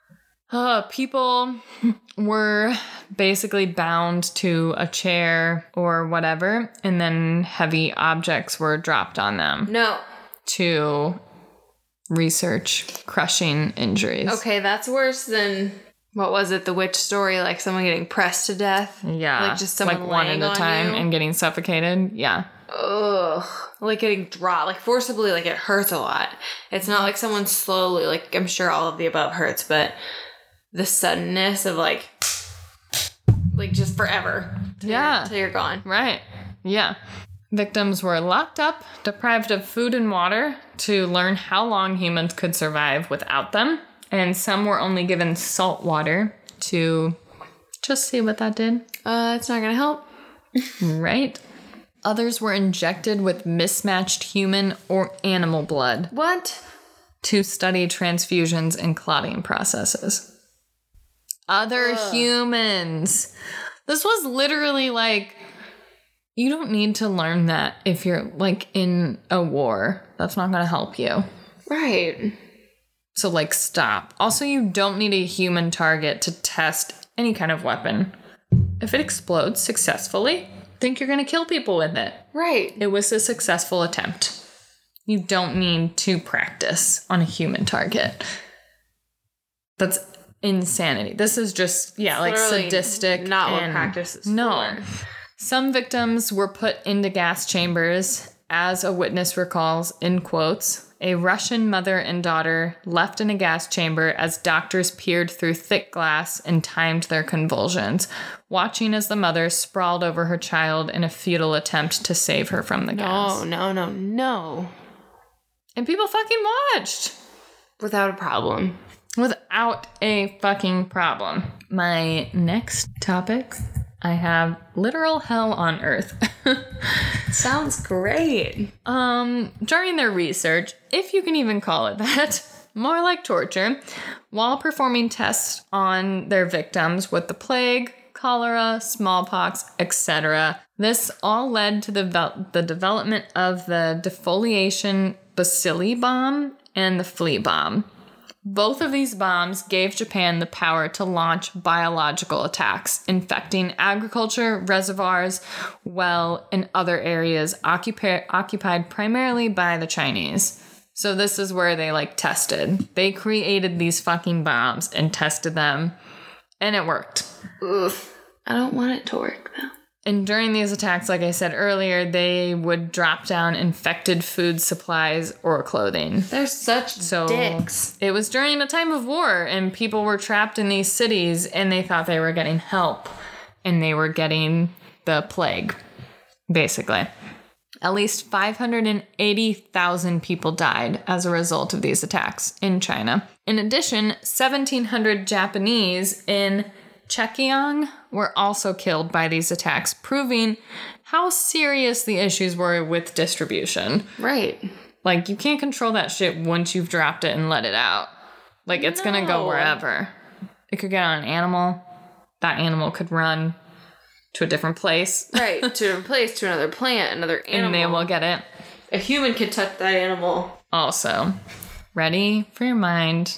uh, people were basically bound to a chair or whatever, and then heavy objects were dropped on them No. to research crushing injuries. Okay, that's worse than what was it? The witch story, like someone getting pressed to death. Yeah. Like just someone like one at a time you? and getting suffocated. Yeah. Ugh. Like getting dropped, like forcibly, like it hurts a lot. It's not like someone slowly, like I'm sure all of the above hurts, but the suddenness of like, like just forever. till you're- Yeah. Till you're gone. Right. Yeah. Victims were locked up, deprived of food and water to learn how long humans could survive without them. And some were only given salt water to just see what that did. Uh, it's not gonna help. Right? Others were injected with mismatched human or animal blood What? to study transfusions and clotting processes. Other humans. This was literally like, you don't need to learn that if you're like in a war. That's not going to help you. Right. So, like, stop. Also, you don't need a human target to test any kind of weapon. If it explodes successfully, think you're going to kill people with it. Right. It was a successful attempt. You don't need to practice on a human target. That's insanity. This is just, yeah, like sadistic. Not what practice is No. for. Some victims were put into gas chambers, as a witness recalls, in quotes. A Russian mother and daughter left in a gas chamber as doctors peered through thick glass and timed their convulsions, watching as the mother sprawled over her child in a futile attempt to save her from the gas. No, no, no, no. And people fucking watched Without a problem. without a fucking problem. My next topic, I have literal hell on earth. Sounds great. um, during their research, if you can even call it that, more like torture, while performing tests on their victims with the plague, cholera, smallpox, etc. This all led to the, the development of the defoliation bacilli bomb and the flea bomb. Both of these bombs gave Japan the power to launch biological attacks, infecting agriculture, reservoirs, well, and other areas occupi- occupied primarily by the Chinese. So this is where they like tested. They created these fucking bombs and tested them, and it worked. Ugh. I don't want it to work. And during these attacks, like I said earlier, they would drop down infected food supplies or clothing. They're such So dicks. it was during a time of war, and people were trapped in these cities, and they thought they were getting help, and they were getting the plague, basically. At least 580,000 people died as a result of these attacks in China. In addition, 1,700 Japanese in Chekiang were also killed by these attacks, proving how serious the issues were with distribution. Right. Like you can't control that shit once you've dropped it and let it out. Like it's gonna go wherever. It could get on an animal. That animal could run to a different place. Right. to a place to another plant, another animal. And they will get it. a human could touch that animal. Also, ready for your mind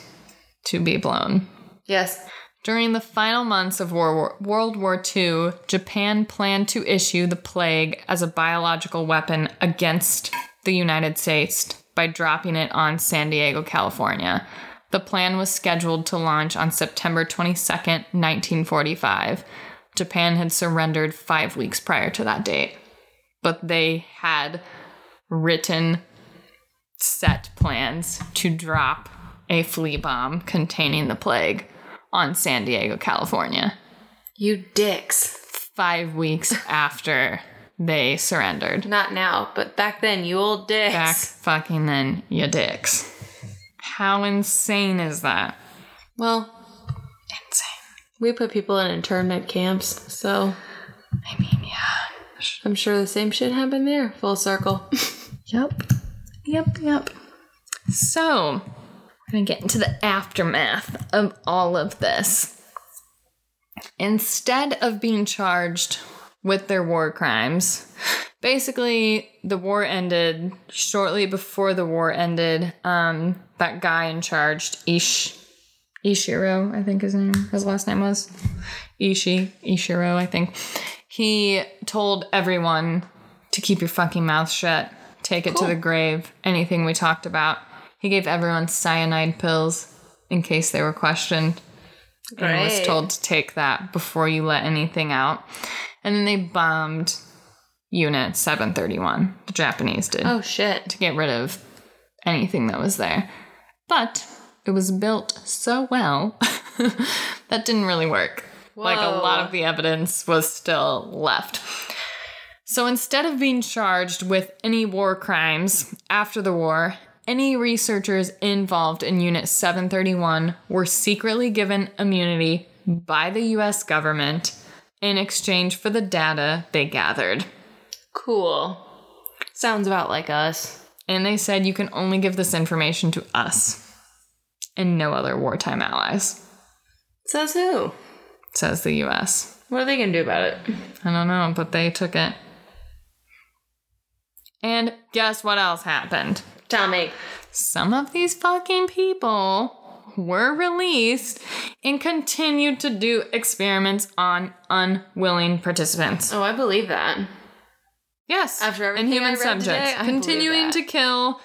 to be blown. Yes. During the final months of World War II, Japan planned to issue the plague as a biological weapon against the United States by dropping it on San Diego, California. The plan was scheduled to launch on September 22nd, 1945. Japan had surrendered five weeks prior to that date, but they had written set plans to drop a flea bomb containing the plague on San Diego, California, You dicks. five weeks after they surrendered. Not now, but back then, you old dicks. Back fucking then, you dicks. How insane is that? Well, insane. We put people in internment camps, so I mean, yeah. I'm sure the same shit happened there. Full circle. Yep. Yep, yep. So, going to get into the aftermath of all of this. Instead of being charged with their war crimes, basically, the war ended shortly before the war ended. Um, that guy in charge, Ish, Ishiro, I think his name, his last name was Ishi, Ishiro, I think. He told everyone to keep your fucking mouth shut, take it to the grave, anything we talked about. He gave everyone cyanide pills in case they were questioned. And was told to take that before you let anything out. And then they bombed Unit 731, the Japanese did, oh shit. to get rid of anything that was there. But it was built so well that didn't really work. Like a lot of the evidence was still left. So instead of being charged with any war crimes after the war, any researchers involved in Unit 731 were secretly given immunity by the US government in exchange for the data they gathered. Cool. Sounds about like us. And they said you can only give this information to us and no other wartime allies, Says who? says the US. What are they gonna do about it? I don't know, but they took it. And guess what else happened? Tell me. Some of these fucking people were released and continued to do experiments on unwilling participants. Oh, I believe that. Yes, After and human subjects today, continuing to kill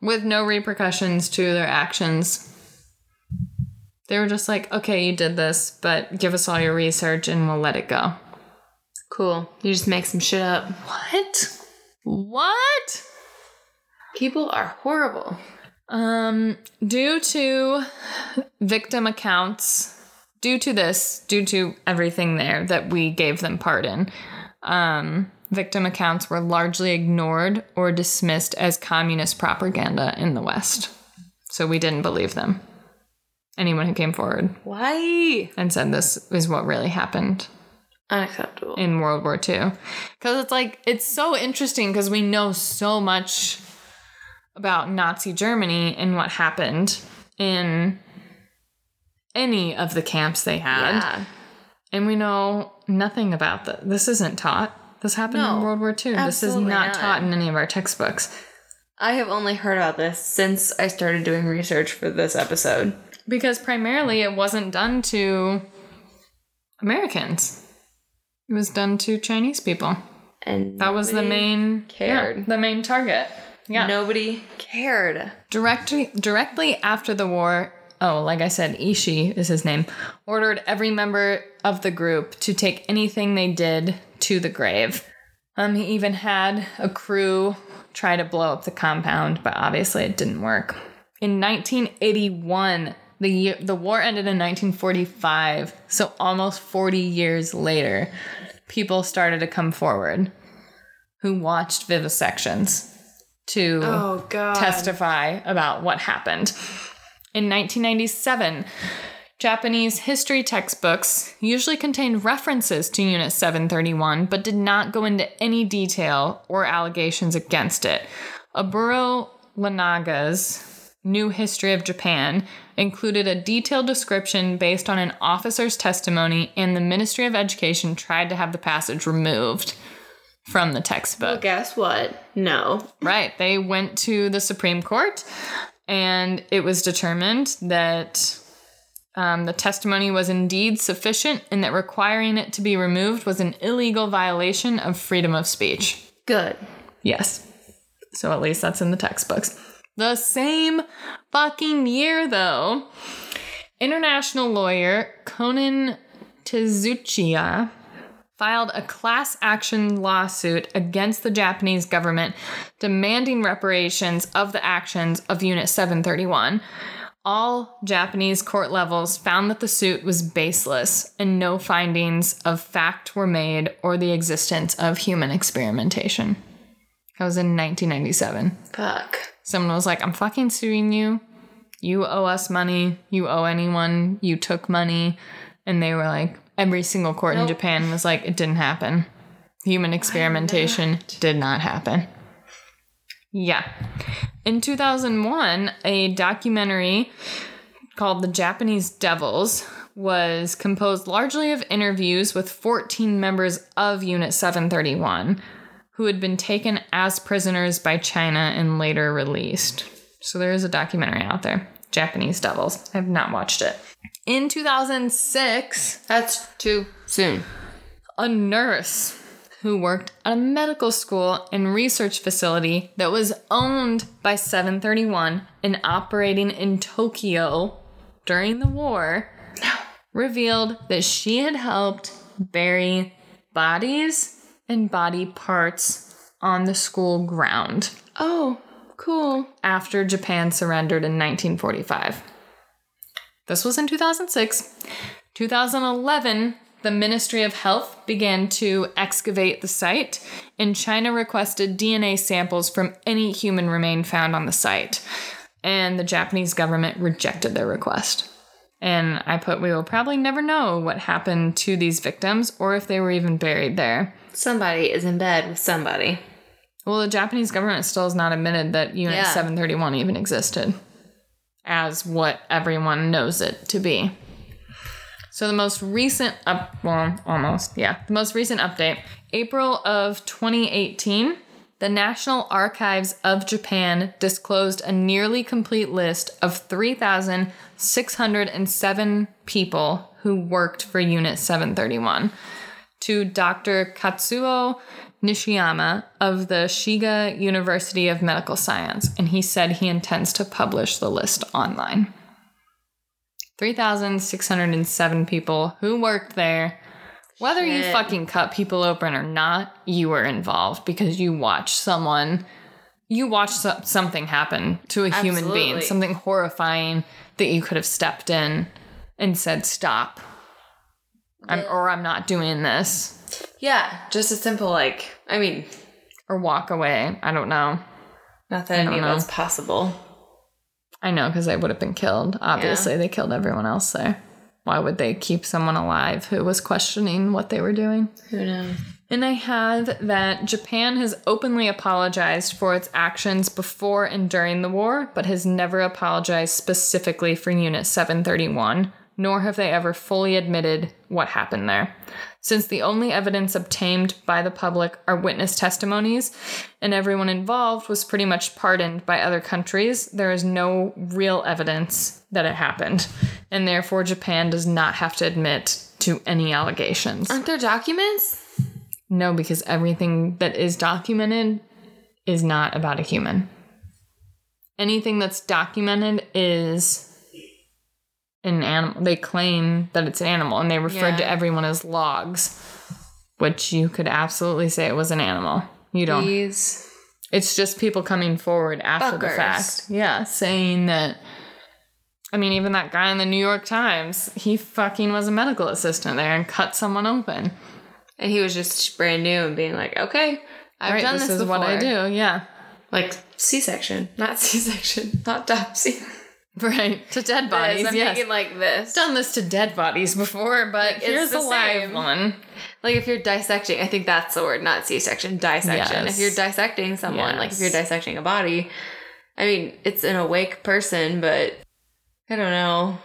with no repercussions to their actions. They were just like, okay, you did this, but give us all your research and we'll let it go. Cool. You just make some shit up. What? What? People are horrible. Um, due to victim accounts, due to this, due to everything there that we gave them pardon, um, victim accounts were largely ignored or dismissed as communist propaganda in the West. So we didn't believe them. Anyone who came forward Why? and said this is what really happened Unacceptable. in World War II. Because it's like, it's so interesting because we know so much about Nazi Germany and what happened in any of the camps they had. yeah. And we know nothing about that. This isn't taught. This happened in World War II. This is not, not. taught in any of our textbooks. I have only heard about this since I started doing research for this episode. Because primarily it wasn't done to Americans. It was done to Chinese people. And That was the main cared. yeah, the main target. Yeah. Nobody cared. Directly directly after the war, oh, like I said, Ishi is his name, ordered every member of the group to take anything they did to the grave. Um, he even had a crew try to blow up the compound, but obviously it didn't work. In 1981, the year, the war ended in 1945, so almost 40 years later, people started to come forward who watched vivisections to Oh, testify about what happened. In 1997, Japanese history textbooks usually contained references to Unit 731, but did not go into any detail or allegations against it. Aburo Lanaga's New History of Japan included a detailed description based on an officer's testimony, and the Ministry of Education tried to have the passage removed from the textbook. Well, guess what? No. Right. They went to the Supreme Court and it was determined that Um, the testimony was indeed sufficient, and that requiring it to be removed was an illegal violation of freedom of speech. Good. Yes. So at least that's in the textbooks. The same fucking year, though, international lawyer Conan Tezuchiya filed a class action lawsuit against the Japanese government demanding reparations of the actions of Unit 731. All Japanese court levels found that the suit was baseless and no findings of fact were made or the existence of human experimentation. That was in 1997. Fuck. Someone was like, I'm fucking suing you. You owe us money. You owe anyone. You took money. And they were like, every single court in Japan was like, it didn't happen. Human experimentation did not happen. Yeah. In 2001, a documentary called The Japanese Devils was composed largely of interviews with 14 members of Unit 731 who had been taken as prisoners by China and later released. So there is a documentary out there, Japanese Devils. I have not watched it. In 2006, That's too soon. a nurse who worked at a medical school and research facility that was owned by 731 and operating in Tokyo during the war revealed that she had helped bury bodies and body parts on the school ground Oh, cool. after Japan surrendered in 1945. This was in 2006. 2011, the Ministry of Health began to excavate the site, and China requested DNA samples from any human remain found on the site. And the Japanese government rejected their request. And I put, we will probably never know what happened to these victims or if they were even buried there. Somebody is in bed with somebody. Well, the Japanese government still has not admitted that Unit Yeah. 731 even existed as what everyone knows it to be. So the most recent up well, almost, yeah. The most recent update, April of 2018, the National Archives of Japan disclosed a nearly complete list of 3,607 people who worked for Unit 731 to Dr. Katsuo Nishiyama of the Shiga University of Medical Science, and he said he intends to publish the list online. 3,607 people who worked there. Whether you fucking cut people open or not, you were involved because you watched someone, you watched so- something happen to a human being, Absolutely. something horrifying that you could have stepped in and said, stop. I'm, or I'm not doing this. Yeah, just a simple like. I mean, Or walk away. I don't know. not that any of know. that's possible. I know because they would have been killed. Obviously, they killed everyone else there. Why would they keep someone alive who was questioning what they were doing? Who knows? And I have that Japan has openly apologized for its actions before and during the war, but has never apologized specifically for Unit 731, nor have they ever fully admitted what happened there. Since the only evidence obtained by the public are witness testimonies, and everyone involved was pretty much pardoned by other countries, there is no real evidence that it happened. And therefore, Japan does not have to admit to any allegations. Aren't there documents? No, because everything that is documented is not about a human. Anything that's documented is an animal. They claim that it's an animal and they referred to everyone as logs, which you could absolutely say it was an animal. You don't. These. It's just people coming forward after the fact. Yeah, saying that. I mean, even that guy in the New York Times, he fucking was a medical assistant there and cut someone open. And he was just brand new and being like, okay, I've right, done this, this, is before. what I do. Yeah. Like C section, not C section, not Dopsy. Right. To dead bodies. I'm yes. thinking like this. done this to dead bodies before, but it's here's the a live one. Like if you're dissecting, I think that's the word, not C-section, dissection. Yes. If you're dissecting someone, like if you're dissecting a body, I mean, it's an awake person, but I don't know.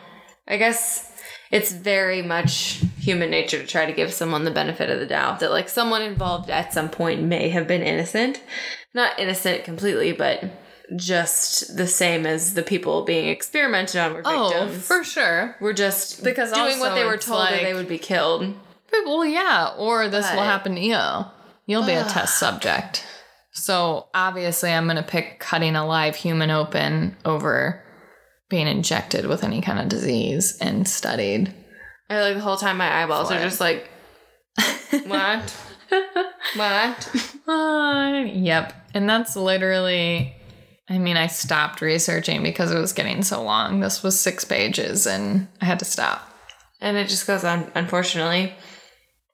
I guess it's very much human nature to try to give someone the benefit of the doubt that like someone involved at some point may have been innocent. Not innocent completely, but just the same as the people being experimented on were victims. Oh, for sure. We're just Because doing what they were told like- that they would be killed. Well, yeah, or this will happen to you. You'll be a test subject. So obviously, I'm going to pick cutting a live human open over being injected with any kind of disease and studied. I like the whole time my eyeballs are it. just like what? what? Uh, yep. And that's literally, I mean, I stopped researching because it was getting so long. This was six pages and I had to stop. And it just goes on, unfortunately.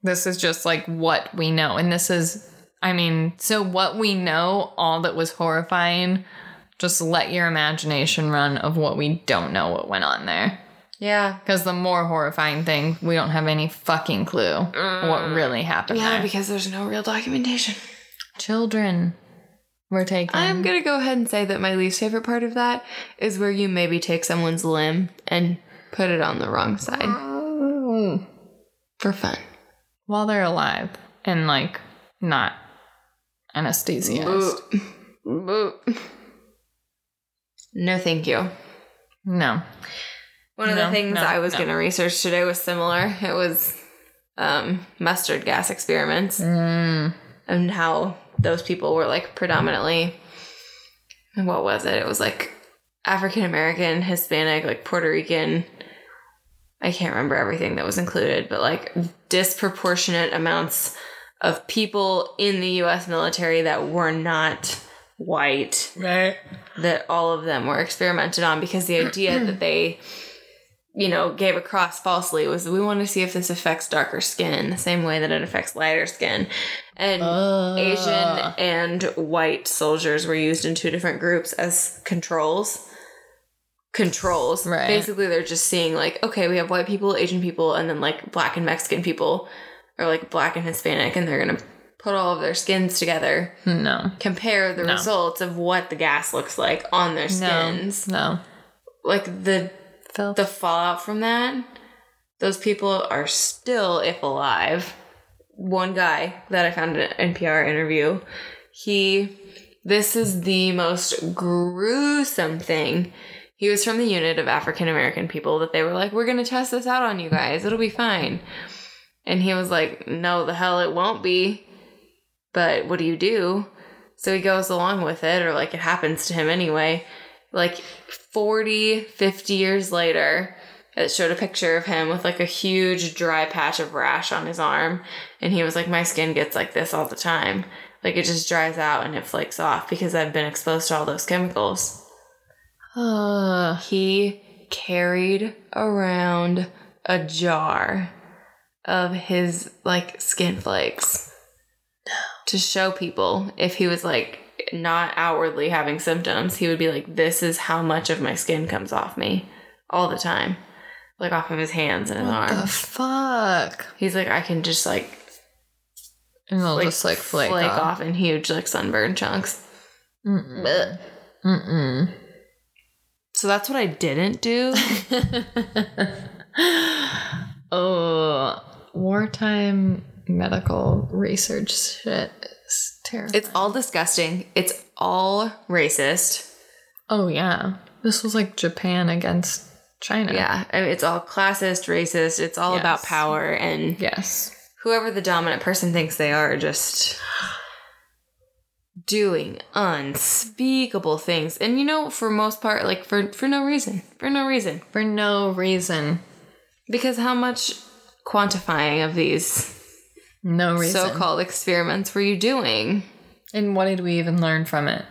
This is just like what we know. And this is, I mean, so what we know, all that was horrifying, just let your imagination run of what we don't know what went on there. Yeah. Because the more horrifying thing, we don't have any fucking clue what mm. really happened Yeah, there. because there's no real documentation. Children were taken. I'm gonna go ahead and say that my least favorite part of that is where you maybe take someone's limb and put it on the wrong side Mm. for fun. while they're alive and like not anesthetized. Boop. Boop. No, thank you. No. One of No, the things no, I was no. going to research today was similar. It was um, mustard gas experiments Mm. and how those people were like predominantly, what was it? It was like African American, Hispanic, like Puerto Rican. I can't remember everything that was included, but like disproportionate amounts of people in the US military that were not white Right. that all of them were experimented on because the idea that they you know gave across falsely was we want to see if this affects darker skin the same way that it affects lighter skin and asian and white soldiers were used in two different groups as controls controls Right. basically they're just seeing like okay we have white people asian people and then like black and mexican people or like black and hispanic and they're gonna put all of their skins together No. compare the No. results of what the gas looks like on their No. skins. No. Like the Filth. the fallout from that, those people are still, if alive. One guy that I found in an NPR interview, he this is the most gruesome thing. He was from the unit of African American people that they were like, We're gonna test this out on you guys, it'll be fine. And he was like, No, the hell it won't be. But what do you do? So he goes along with it, or like it happens to him anyway. Like 40, 50 years later, it showed a picture of him with like a huge dry patch of rash on his arm. And he was like, My skin gets like this all the time. Like it just dries out and it flakes off because I've been exposed to all those chemicals. Uh, He carried around a jar of his like skin flakes to show people if he was like not outwardly having symptoms, he would be like, This is how much of my skin comes off me all the time. Like off of his hands and his the arms. fuck? He's like, I can just like, And they'll like just like flake, flake off. off in huge like sunburn chunks. Mm-mm. Mm-mm. So that's what I didn't do. oh, wartime medical research shit is terrible. it's all disgusting. It's all racist. oh yeah, this was like Japan against China. Yeah, I mean, it's all classist, racist. It's all about power, and Yes. whoever the dominant person thinks they are, just doing unspeakable things. And you know, for most part, like for for no reason, for no reason, For no reason. because how much quantifying of these No reason. so-called experiments were you doing? And what did we even learn from it?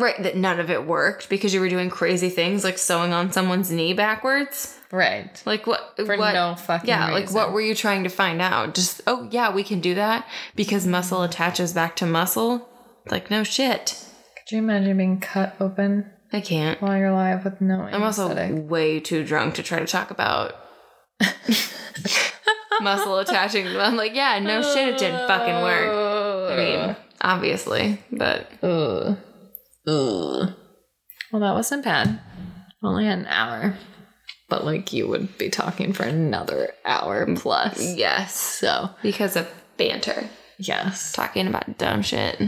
Right, that none of it worked because you were doing crazy things like sewing on someone's knee backwards. Right. Like what? For what, no fucking Yeah, like what were you trying to find out? Just oh yeah, we can do that because muscle attaches back to muscle. Like no shit, Could you imagine being cut open I can't. while you're alive with no I'm also way too drunk to try to talk about muscle attaching. I'm like, yeah, no shit, it didn't fucking work. I mean, obviously, but Ugh. Ugh. Well, that wasn't bad. Only an hour. But like you would be talking for another hour mm, plus. yes, So, because of banter, yes. talking about dumb shit.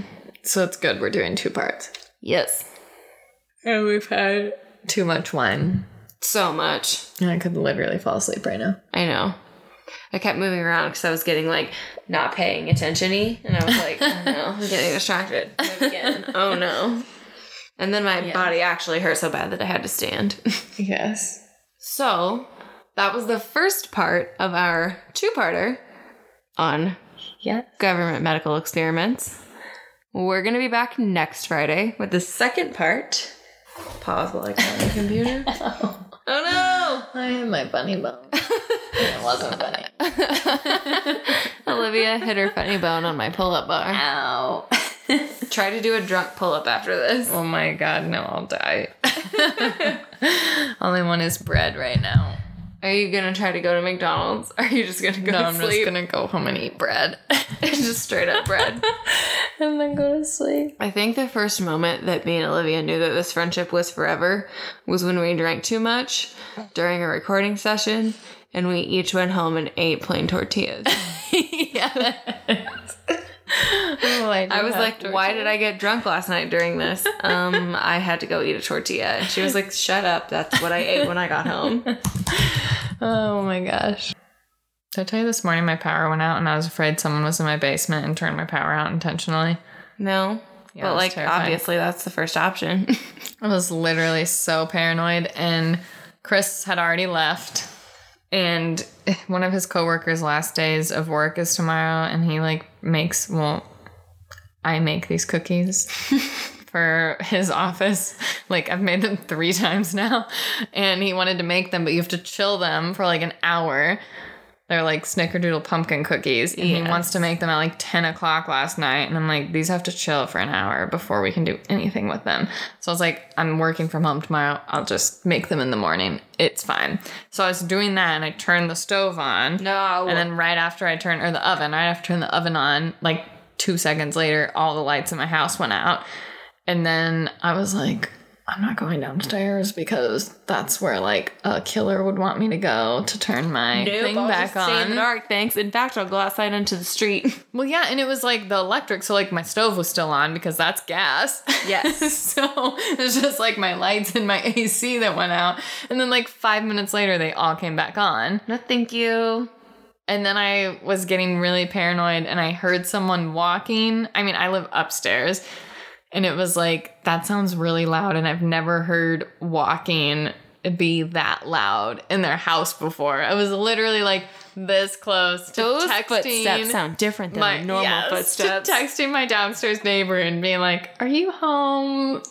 So it's good we're doing two parts. Yes. And we've had too much wine. So much. And I could literally fall asleep right now. I know. I kept moving around because I was getting like not paying attention y. And I was like, oh no, I'm getting distracted. Again. oh no. And then my body actually hurt so bad that I had to stand. Yes. so that was the first part of our two parter on Yeah. government medical experiments. We're going to be back next Friday with the second part. Pause while I call the computer. Oh. oh no! I had my bunny bone. it wasn't funny. Olivia hit her funny bone on my pull up bar. Ow. Try to do a drunk pull up after this. Oh my god, no, I'll die. Only want is bread right now. Are you gonna try to go to McDonald's? Or are you just gonna go No, to I'm just gonna go home and eat bread. just straight up bread. and then go to sleep. I think the first moment that me and Olivia knew that this friendship was forever was when we drank too much during a recording session and we each went home and ate plain tortillas. Oh, I, I was like, why did I get drunk last night during this? Um, I had to go eat a tortilla. And she was like, shut up. That's what I ate when I got home. Oh my gosh. Did I tell you this morning my power went out and I was afraid someone was in my basement and turned my power out intentionally? No. Yeah, but like, terrifying. obviously, that's the first option. I was literally so paranoid, and Chris had already left. And one of his coworkers' last days of work is tomorrow, and he like makes well, I make these cookies for his office. Like I've made them three times now, and he wanted to make them, but you have to chill them for like an hour. They're like snickerdoodle pumpkin cookies, and he wants to make them at like 10 o'clock last night. And I'm like, these have to chill for an hour before we can do anything with them. So I was like, I'm working from home tomorrow. I'll just make them in the morning. It's fine. So I was doing that, and I turned the stove on. No. And then right after I turned, or the oven, right after I turned the oven on, like two seconds later, all the lights in my house went out. And then I was like, I'm not going downstairs because that's where like a killer would want me to go to turn my thing I'll back just stay in the dark, thanks. In fact, I'll go outside into the street. Well, yeah, and it was like the electric, so like my stove was still on because that's gas. Yes. so it's just like my lights and my AC that went out. And then like five minutes later, they all came back on. no, thank you. And then I was getting really paranoid and I heard someone walking. I mean, I live upstairs and it was like, that sounds really loud. And I've never heard walking be that loud in their house before. I was literally like this close to Those texting footsteps sound different than my normal yes, footsteps. texting my downstairs neighbor and being like, Are you home?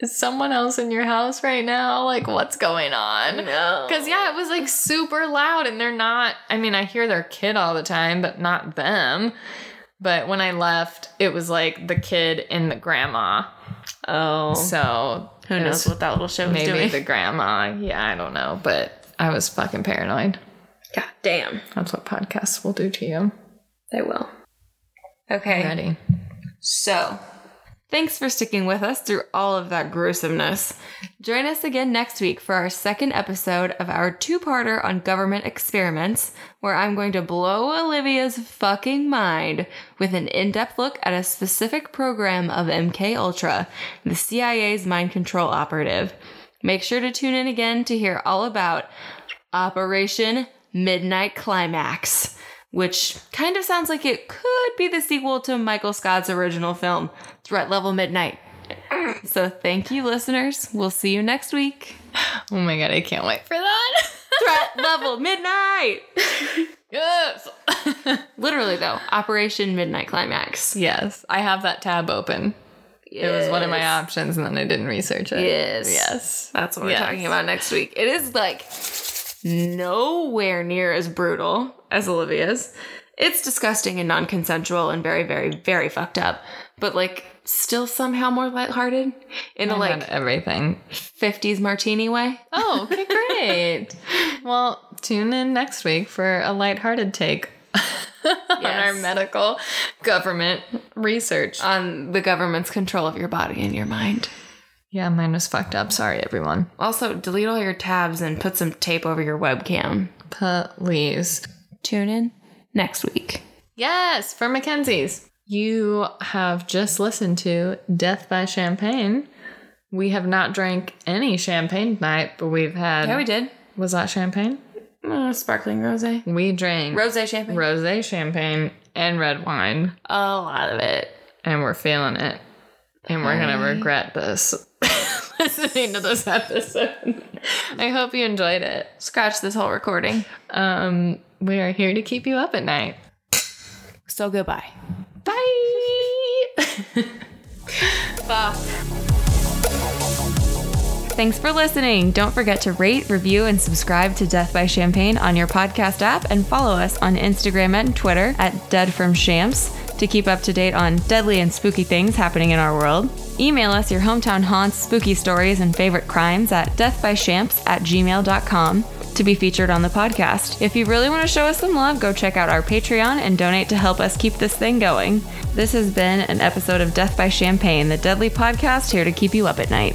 Is someone else in your house right now? Like, what's going on? No. Because, yeah, it was like super loud, and they're not. I mean, I hear their kid all the time, but not them. But when I left, it was like the kid and the grandma. oh, So, who knows what that little show was Maybe doing? the grandma. Yeah, I don't know. But I was fucking paranoid. God damn, That's what podcasts will do to you. they will. Okay, Ready? so thanks for sticking with us through all of that gruesomeness. Join us again next week for our second episode of our two-parter on government experiments, where I'm going to blow Olivia's fucking mind with an in-depth look at a specific program of MK Ultra, the CIA's mind control operative. Make sure to tune in again to hear all about Operation Midnight Climax, which kind of sounds like it could be the sequel to Michael Scott's original film, Threat Level Midnight. So thank you, listeners. We'll see you next week. Oh my god, I can't wait for that. Threat Level Midnight! yes. Literally, though, Operation Midnight Climax. yes, I have that tab open. It was one of my options, and then I didn't research it. Yes. Yes. That's what we're Yes. talking about next week. It is like nowhere near as brutal as Olivia's. It's disgusting and non consensual and very, very, very fucked up, but like still somehow more lighthearted in a I like everything. 50s martini way. Oh, okay, great. well, tune in next week for a lighthearted take on our medical government research. On the government's control of your body and your mind. Yeah, mine was fucked up. Sorry, everyone. Also, delete all your tabs and put some tape over your webcam. Please. Tune in next week. Yes, for Mackenzie's. You have just listened to Death by Champagne, We have not drank any champagne tonight, but we've had. Yeah, we did. Was that champagne? Uh, sparkling rosé. We drank Rosé champagne. rosé champagne and red wine, A lot of it. and we're feeling it. And we're gonna regret this listening to this episode. I hope you enjoyed it. Scratch this whole recording. Um, we are here to keep you up at night. So goodbye. Bye. Thanks for listening. Don't forget to rate, review, and subscribe to Death by Champagne on your podcast app and follow us on Instagram and Twitter at Dead from Shamps to keep up to date on deadly and spooky things happening in our world. Email us your hometown haunts, spooky stories, and favorite crimes at deathbyshamps at gmail.com to be featured on the podcast. If you really want to show us some love, go check out our Patreon and donate to help us keep this thing going. This has been an episode of Death by Champagne, the deadly podcast here to keep you up at night.